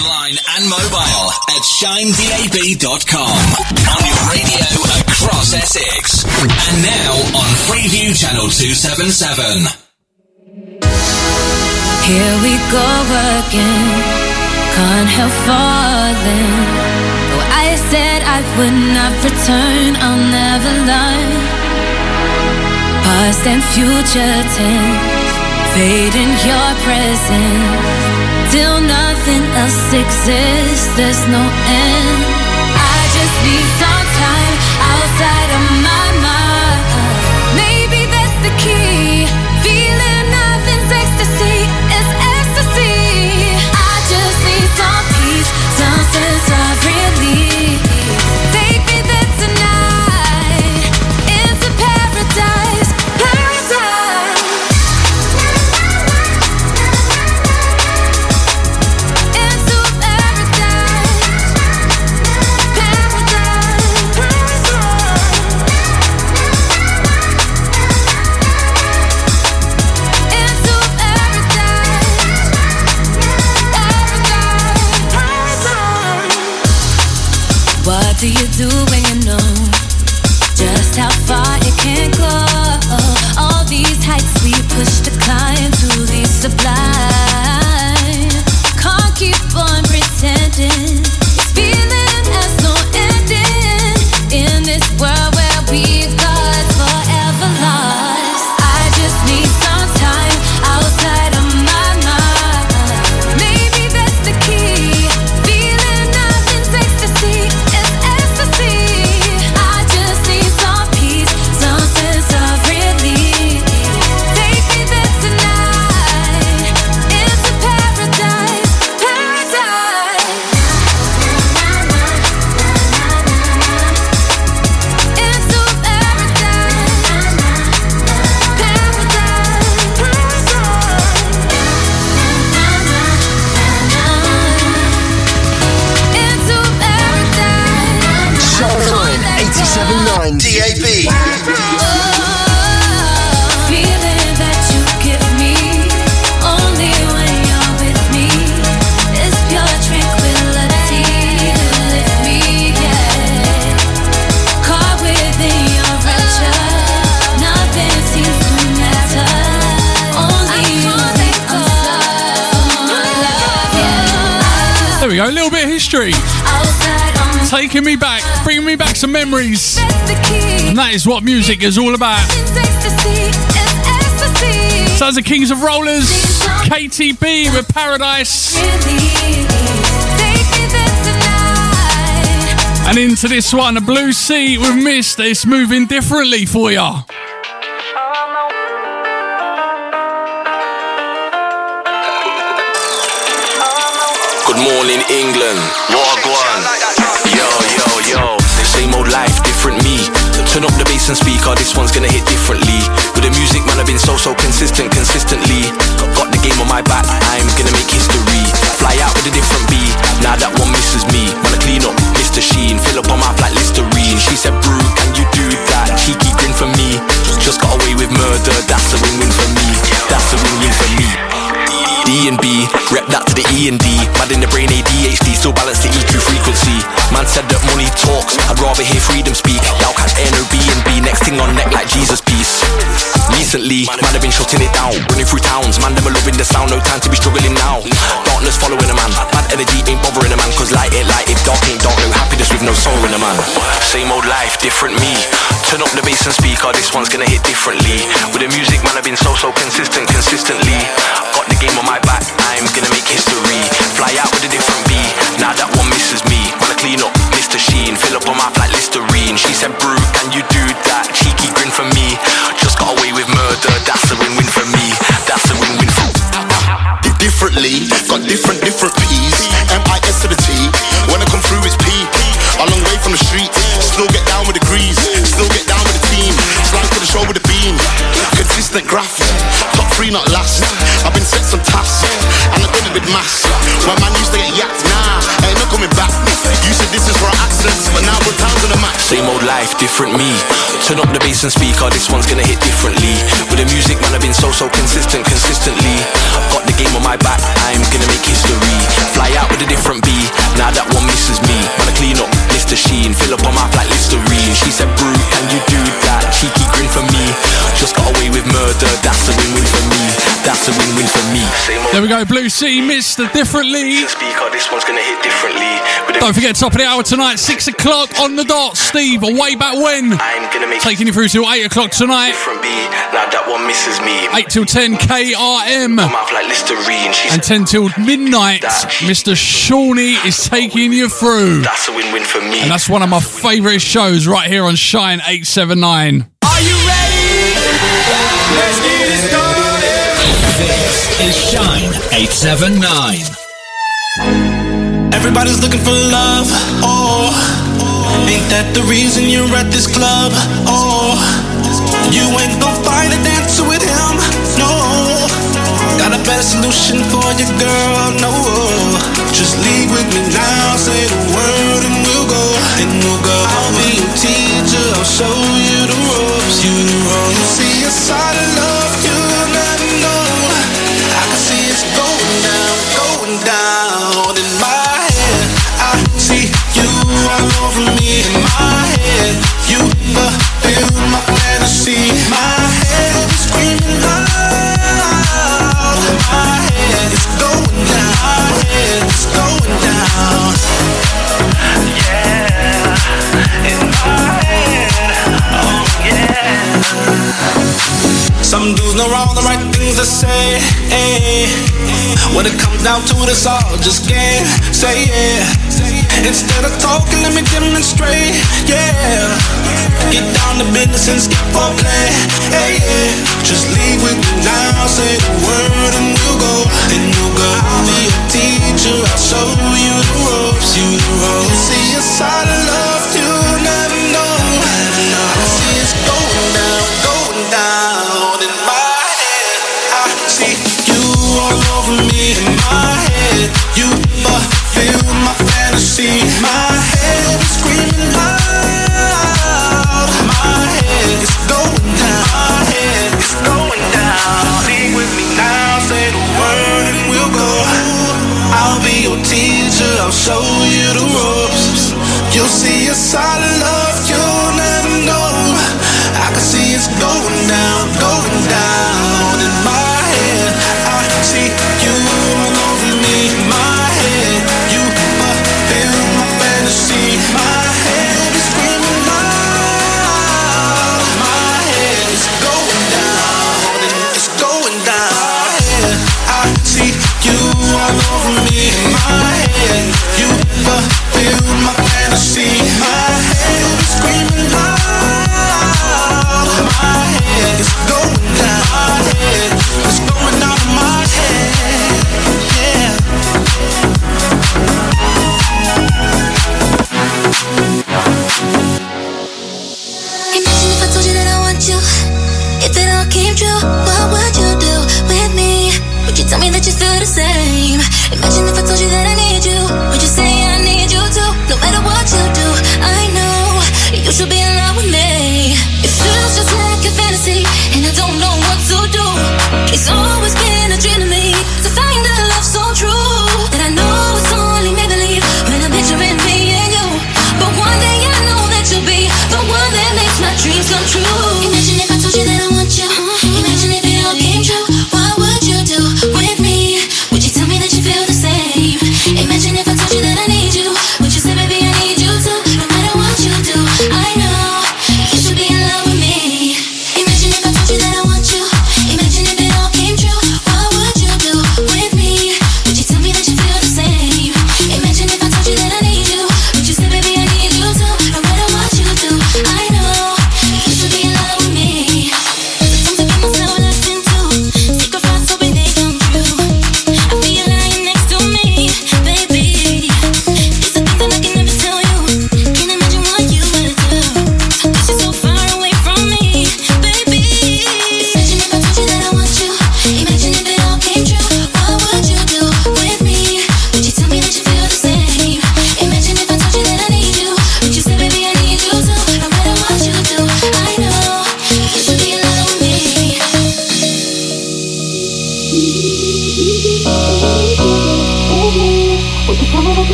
Online and mobile at shinedab.com. On your radio across Essex. And now on Freeview Channel 277. Here we go again. Can't help falling. Though I said I would not return, I'll never lie. Past and future tense, fade in your presence. Till nothing else exists, there's no end. I just need some history. Taking me back, bringing me back some memories. And that is what music is all about. Sounds of Kings of Rollers, KTB with Paradise. And into this one, a Blue Sea with Mist. It's moving differently for ya. Morning, England. Wagwan. Yo, yo, yo. Same old life, different me. Turn up the bass and speaker, oh, this one's gonna hit differently. With the music, man, I've been so, so consistent, consistently. Same old life, different me. Turn up the bass and speaker, this one's gonna hit differently. With the music, man, I've been so, so consistent, consistently. Got the game on my back, I'm gonna make history. Fly out with a different beat, now that one misses me. Wanna clean up Mr. Sheen, fill up on my flat Listerine. She said, Brew, can you do that? Cheeky grin for me. Just got away with murder, that's a win win for me. That's a win win for differently. Got different, different peas. not last. I've been set some taps, and I've done it with mass. Man used to get yacked, nah, ain't no coming back. You said this is for access, but now we're times on the match. Same old life, different me. Turn up the bass and speaker, this one's gonna hit differently. With the music, man, I've been so, so consistent, consistently. I've got the game on my back, I'm gonna make history. Fly out with a different B, now that one misses me. Wanna clean up Mr. Sheen, fill up on my flat listerine. She said, Brute, can you do that? Cheeky grin for me. Just got away with murder, that's a win-win for me. That's a win-win for me. There we go, Blue Sea, Mr. Differently. speaker, this one's gonna hit differently. Don't forget, top of the hour tonight, 6 o'clock on the dot. Steve, way back when. I'm gonna make Taking you through till 8 o'clock tonight. different B, now that one misses me. 8 till 10 KRM. Like And 10 till midnight, Mr. Shawnee is taking you through. that's a win-win for me. And that's one of my favourite shows right here on Shine 879. Is Shine 879. Everybody's looking for love. Oh, ain't that the reason you're at this club? Oh, you ain't gonna find a dancer with him. No, got a better solution for you, girl. No, just leave with me now. Say the word and we'll go. And we'll go. I'll be your teacher. I'll show you the ropes. You the ropes. See a side of love the say. eh. When it comes down to it, it's all just game. Say yeah. Instead of talking, let me demonstrate. Yeah. Get down to business and skip for play. Hey, yeah. Just leave with me now. Say the word and we'll go. And we'll go. I'll be a teacher. I'll show you the ropes. You the ropes. See a side of love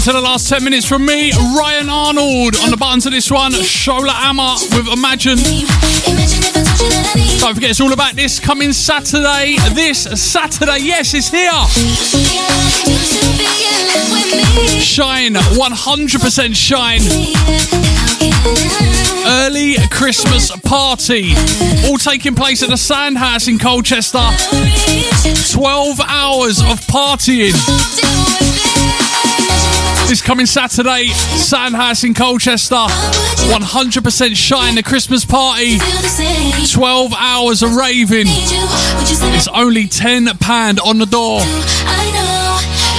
Into the last 10 minutes from me, Ryan Arnold on the buttons of this one, Shola Ama with Imagine. Don't forget, it's all about this coming Saturday. This Saturday, yes, it's here. Shine, 100% shine. Early Christmas party. All taking place at the Sandhouse in Colchester. 12 hours of partying. This coming Saturday, Sandhouse in Colchester. 100% shine the Christmas party. 12 hours of raving. It's only £10 on the door.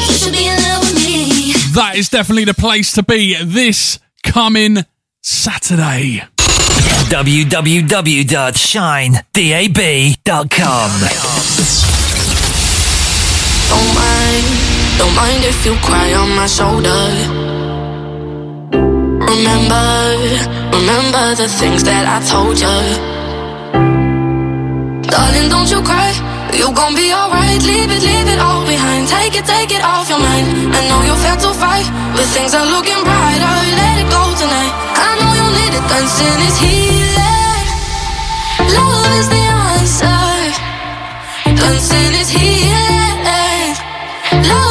you should be in love with me. That is definitely the place to be this coming Saturday. www.shinedab.com. Don't mind, don't mind if you cry on my shoulder. Remember, remember the things that I told you. Darling, don't you cry. You gon' be alright. Leave it, leave it all behind. Take it, take it off your mind. I know you failed to fight, but things are looking brighter. Let it go tonight. I know you need it. Dancing is healing. Love is the answer. Dancing is healing. Love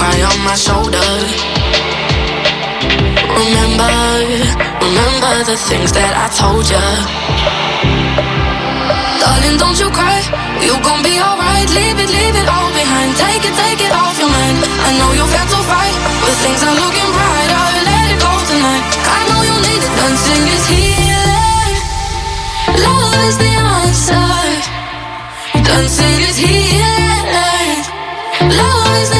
cry on my shoulder. Remember, remember the things that I told you. Darling, don't you cry. You gon' be alright. Leave it, leave it all behind. Take it, take it off your mind. I know you failed to fight, but things are looking brighter. Let it go tonight. I know you need it. Dancing is healing. Love is the answer. Dancing is healing. Love is the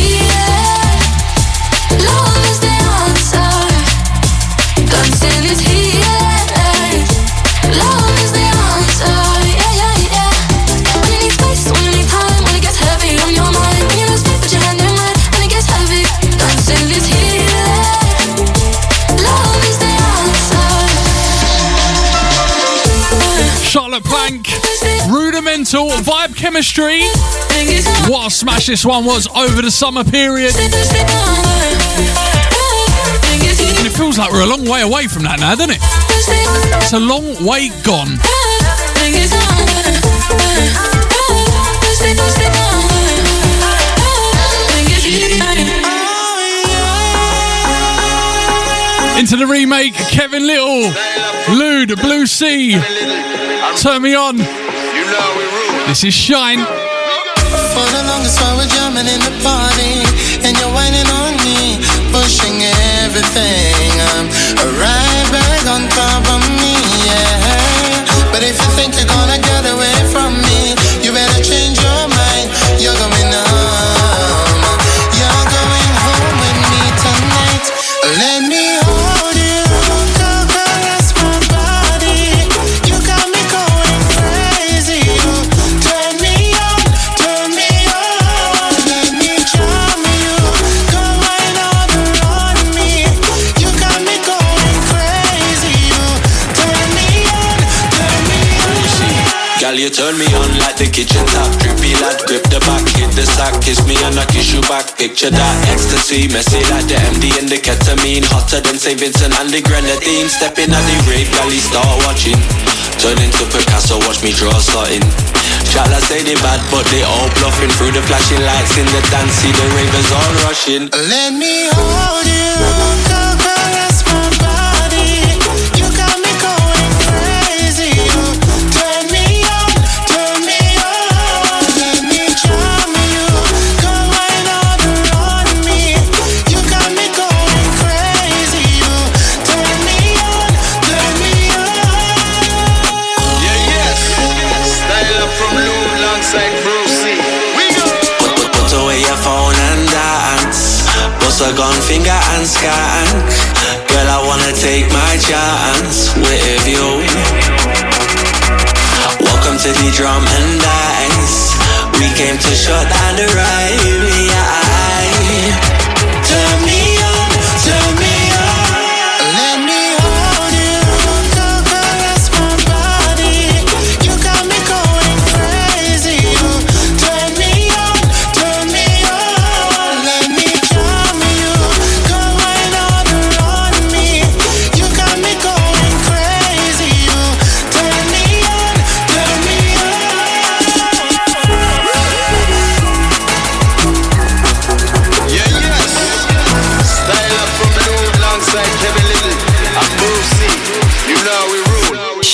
Rudimental, Vibe Chemistry. What a smash this one was over the summer period. And it feels like we're a long way away from that now, doesn't it? It's a long way gone. Into the remake, Kevin Lyttle, Luude, Blue Sea, Turn Me On. This is Shine. For the longest while we're jamming in the party And you're whining on me Pushing everything I'm right back on top of me, yeah But if you think you're gonna get away from me the kitchen tap. Drippy lad, grip the back, hit the sack, kiss me and I kiss you back. Picture that ecstasy, messy like the MD and the ketamine. Hotter than St. Vincent and the grenadine. Stepping at the rave galley, start watching. Turn into Picasso, watch me draw something. Chala say they bad, but they all bluffing through the flashing lights in the dance. See the ravers all rushing. Let me hold you, finger. Girl, I wanna take my chance with you. Welcome to the drum and dice. We came to shut down the rave. Yeah.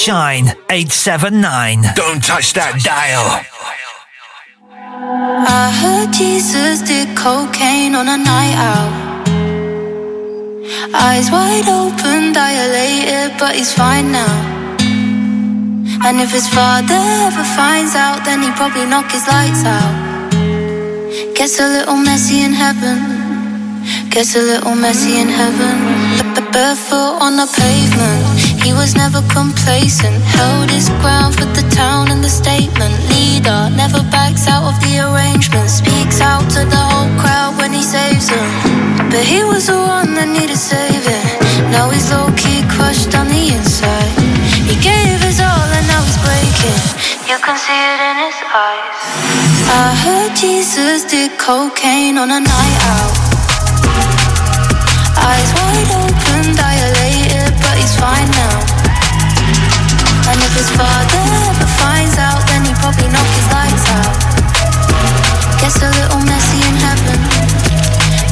Shine 879. Don't touch that dial. I heard Jesus did cocaine on a night out. Eyes wide open, dilated, but he's fine now. And if his father ever finds out, then he'd probably knock his lights out. Gets a little messy in heaven. Gets a little messy in heaven. B- b- Barefoot on the pavement. He was never complacent. Held his ground for the town and the statement. Leader never backs out of the arrangement. Speaks out to the whole crowd when he saves them. But he was the one that needed saving. Now he's low key crushed on the inside. He gave his all and now he's breaking. You can see it in his eyes. I heard Jesus did cocaine on a night out. Eyes wide open, his father ever finds out, then he probably knock his lights out. Gets a little messy in heaven.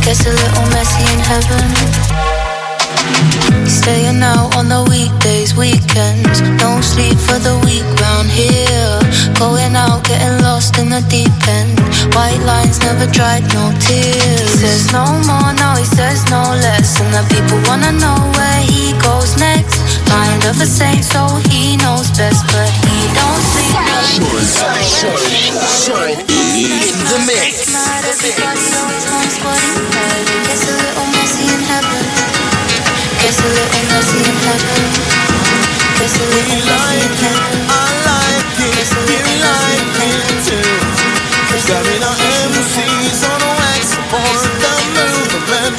Gets a little messy in heaven. Staying out on the weekdays, weekends. No sleep for the week round here. Going out, getting lost in the deep end. White lines never dried, no tears. He says no more, now he says no less. And the people wanna know where he goes next. Mind of a saint, so he knows best, but he don't sleep. In the mix. Everybody always wants what he had. Gets a little messy in heaven. Gets a little messy in heaven. Gets a little messy in heaven. I like it, you like it too. Got no MCs on wax for the movement.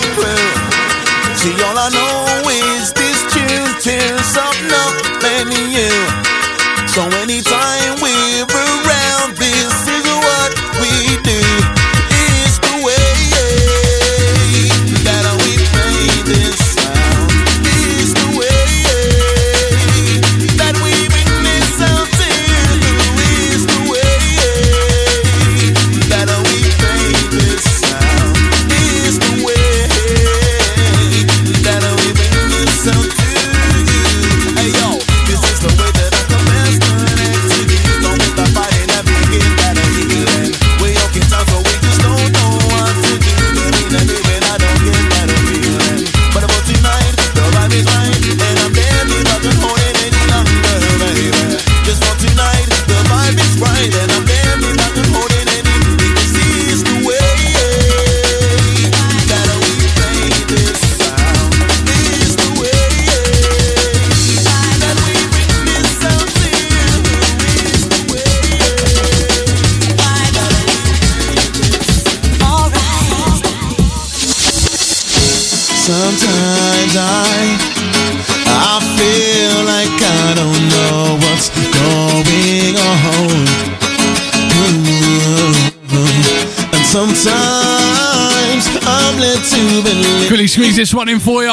See, all I know is this tune tears up nothing you. So anytime we're squeeze this one in for you.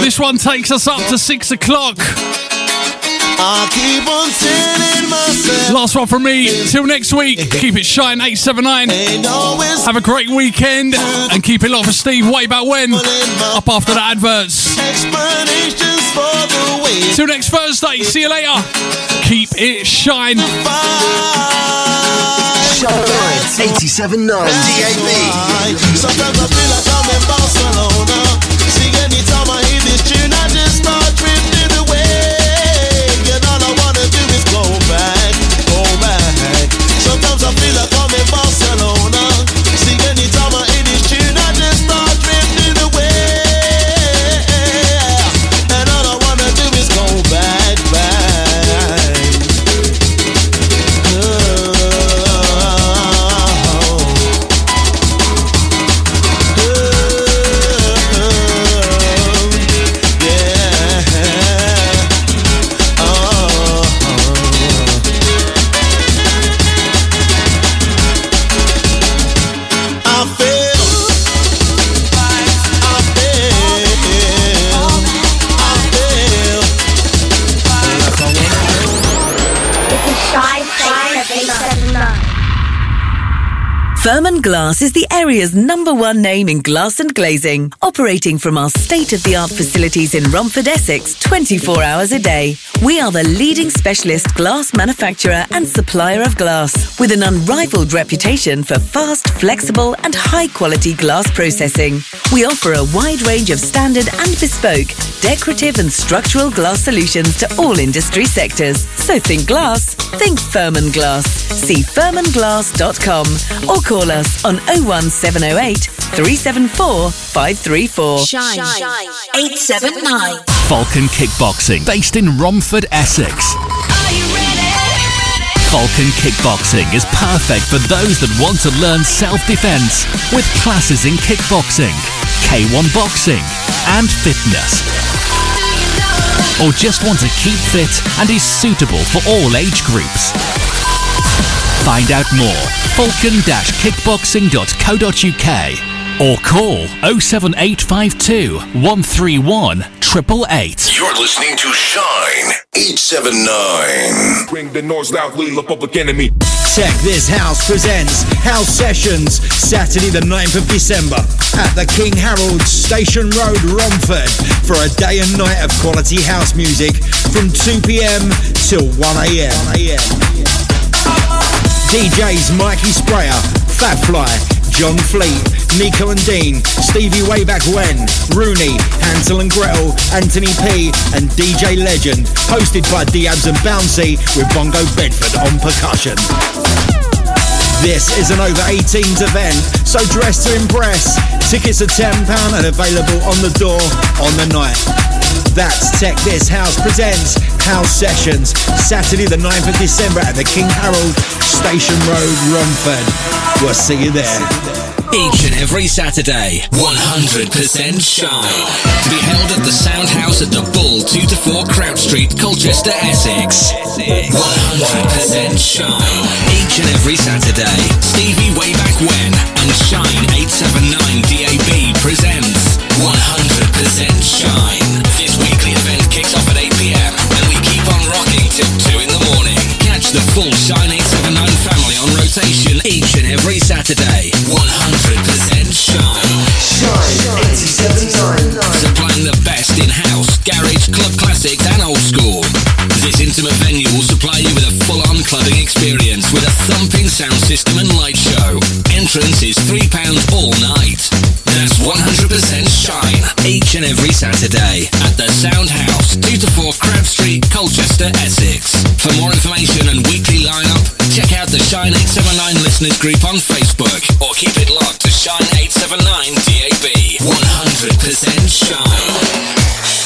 This one takes us up to six o'clock. I keep on. Last one from me. Till next week. Keep it shine 879. Have a great weekend and keep it locked for Steve way back when. Up after the adverts. Explanations for the way. Till next Thursday. See you later. Keep it shine. Shine 87.9 DAB. I'm Barcelona. Furman Glass is the area's number one name in glass and glazing, operating from our state of the art facilities in Romford, Essex, 24 hours a day. We are the leading specialist glass manufacturer and supplier of glass, with an unrivaled reputation for fast, flexible, and high quality glass processing. We offer a wide range of standard and bespoke, decorative and structural glass solutions to all industry sectors. So think glass, think Furman Glass. See furmanglass.com or call us on 01708 374 534. Shine. 879. Falcon Kickboxing, based in Romford, Essex. Falcon Kickboxing is perfect for those that want to learn self-defense with classes in kickboxing, K1 boxing, and fitness. Or just want to keep fit and is suitable for all age groups. Find out more falcon-kickboxing.co.uk or call 07852 131 888. You're listening to Shine 879. Bring the noise loudly, the public enemy. Tech This House presents House Sessions, Saturday the 9th of December at the King Harold Station Road, Romford for a day and night of quality house music from 2 p.m. till 1 a.m. DJs Mikey Sprayer, Fat Fly, John Fleet, Nico and Dean, Stevie Way Back When, Rooney, Hansel and Gretel, Anthony P, and DJ Legend, hosted by Diabs and Bouncy with Bongo Bedford on percussion. This is an over 18s event, so dress to impress. Tickets are £10 and available on the door on the night. That's Tech This House presents House Sessions, Saturday the 9th of December at the King Harold Station Road, Romford. We'll see you there. Each and every Saturday, 100% Shine. To be held at the Sound House at the Bull, 2 to 4 Crouch Street, Colchester, Essex. 100% Shine. Each and every Saturday, Stevie Way Back When and Shine 879 DAB presents 100% Shine. This weekly event kicks off at 8 pm and we keep on rocking till 2 in the morning. Catch the full Shine 879 family on rotation each and every Saturday. 100% Shine. Shine 879. Supplying the best in house, garage, club classics, and old school. This intimate venue will supply you with a full on clubbing experience with a thumping sound system and light show. Entrance is £3 all night. That's 100% Shine each and every Saturday at the Sound House, 2 to 4 Crouch Street, Colchester, Essex. For more information and weekly lineup, check out the Shine 879 listeners group on Facebook or keep it locked to Shine 879 DAB. 100% Shine.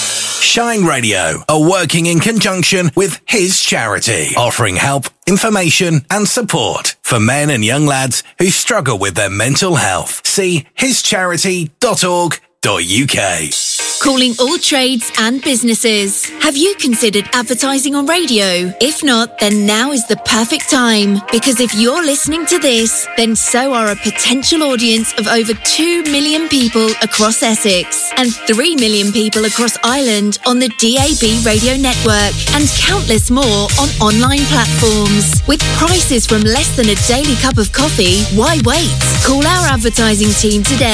Shine Radio are working in conjunction with His Charity, offering help, information, and support for men and young lads who struggle with their mental health. See hischarity.org.uk. calling all trades and businesses. Have you considered advertising on radio? If not, then now is the perfect time. Because if you're listening to this, then so are a potential audience of over 2 million people across Essex and 3 million people across Ireland on the DAB radio network and countless more on online platforms. With prices from less than a daily cup of coffee, why wait? Call our advertising team today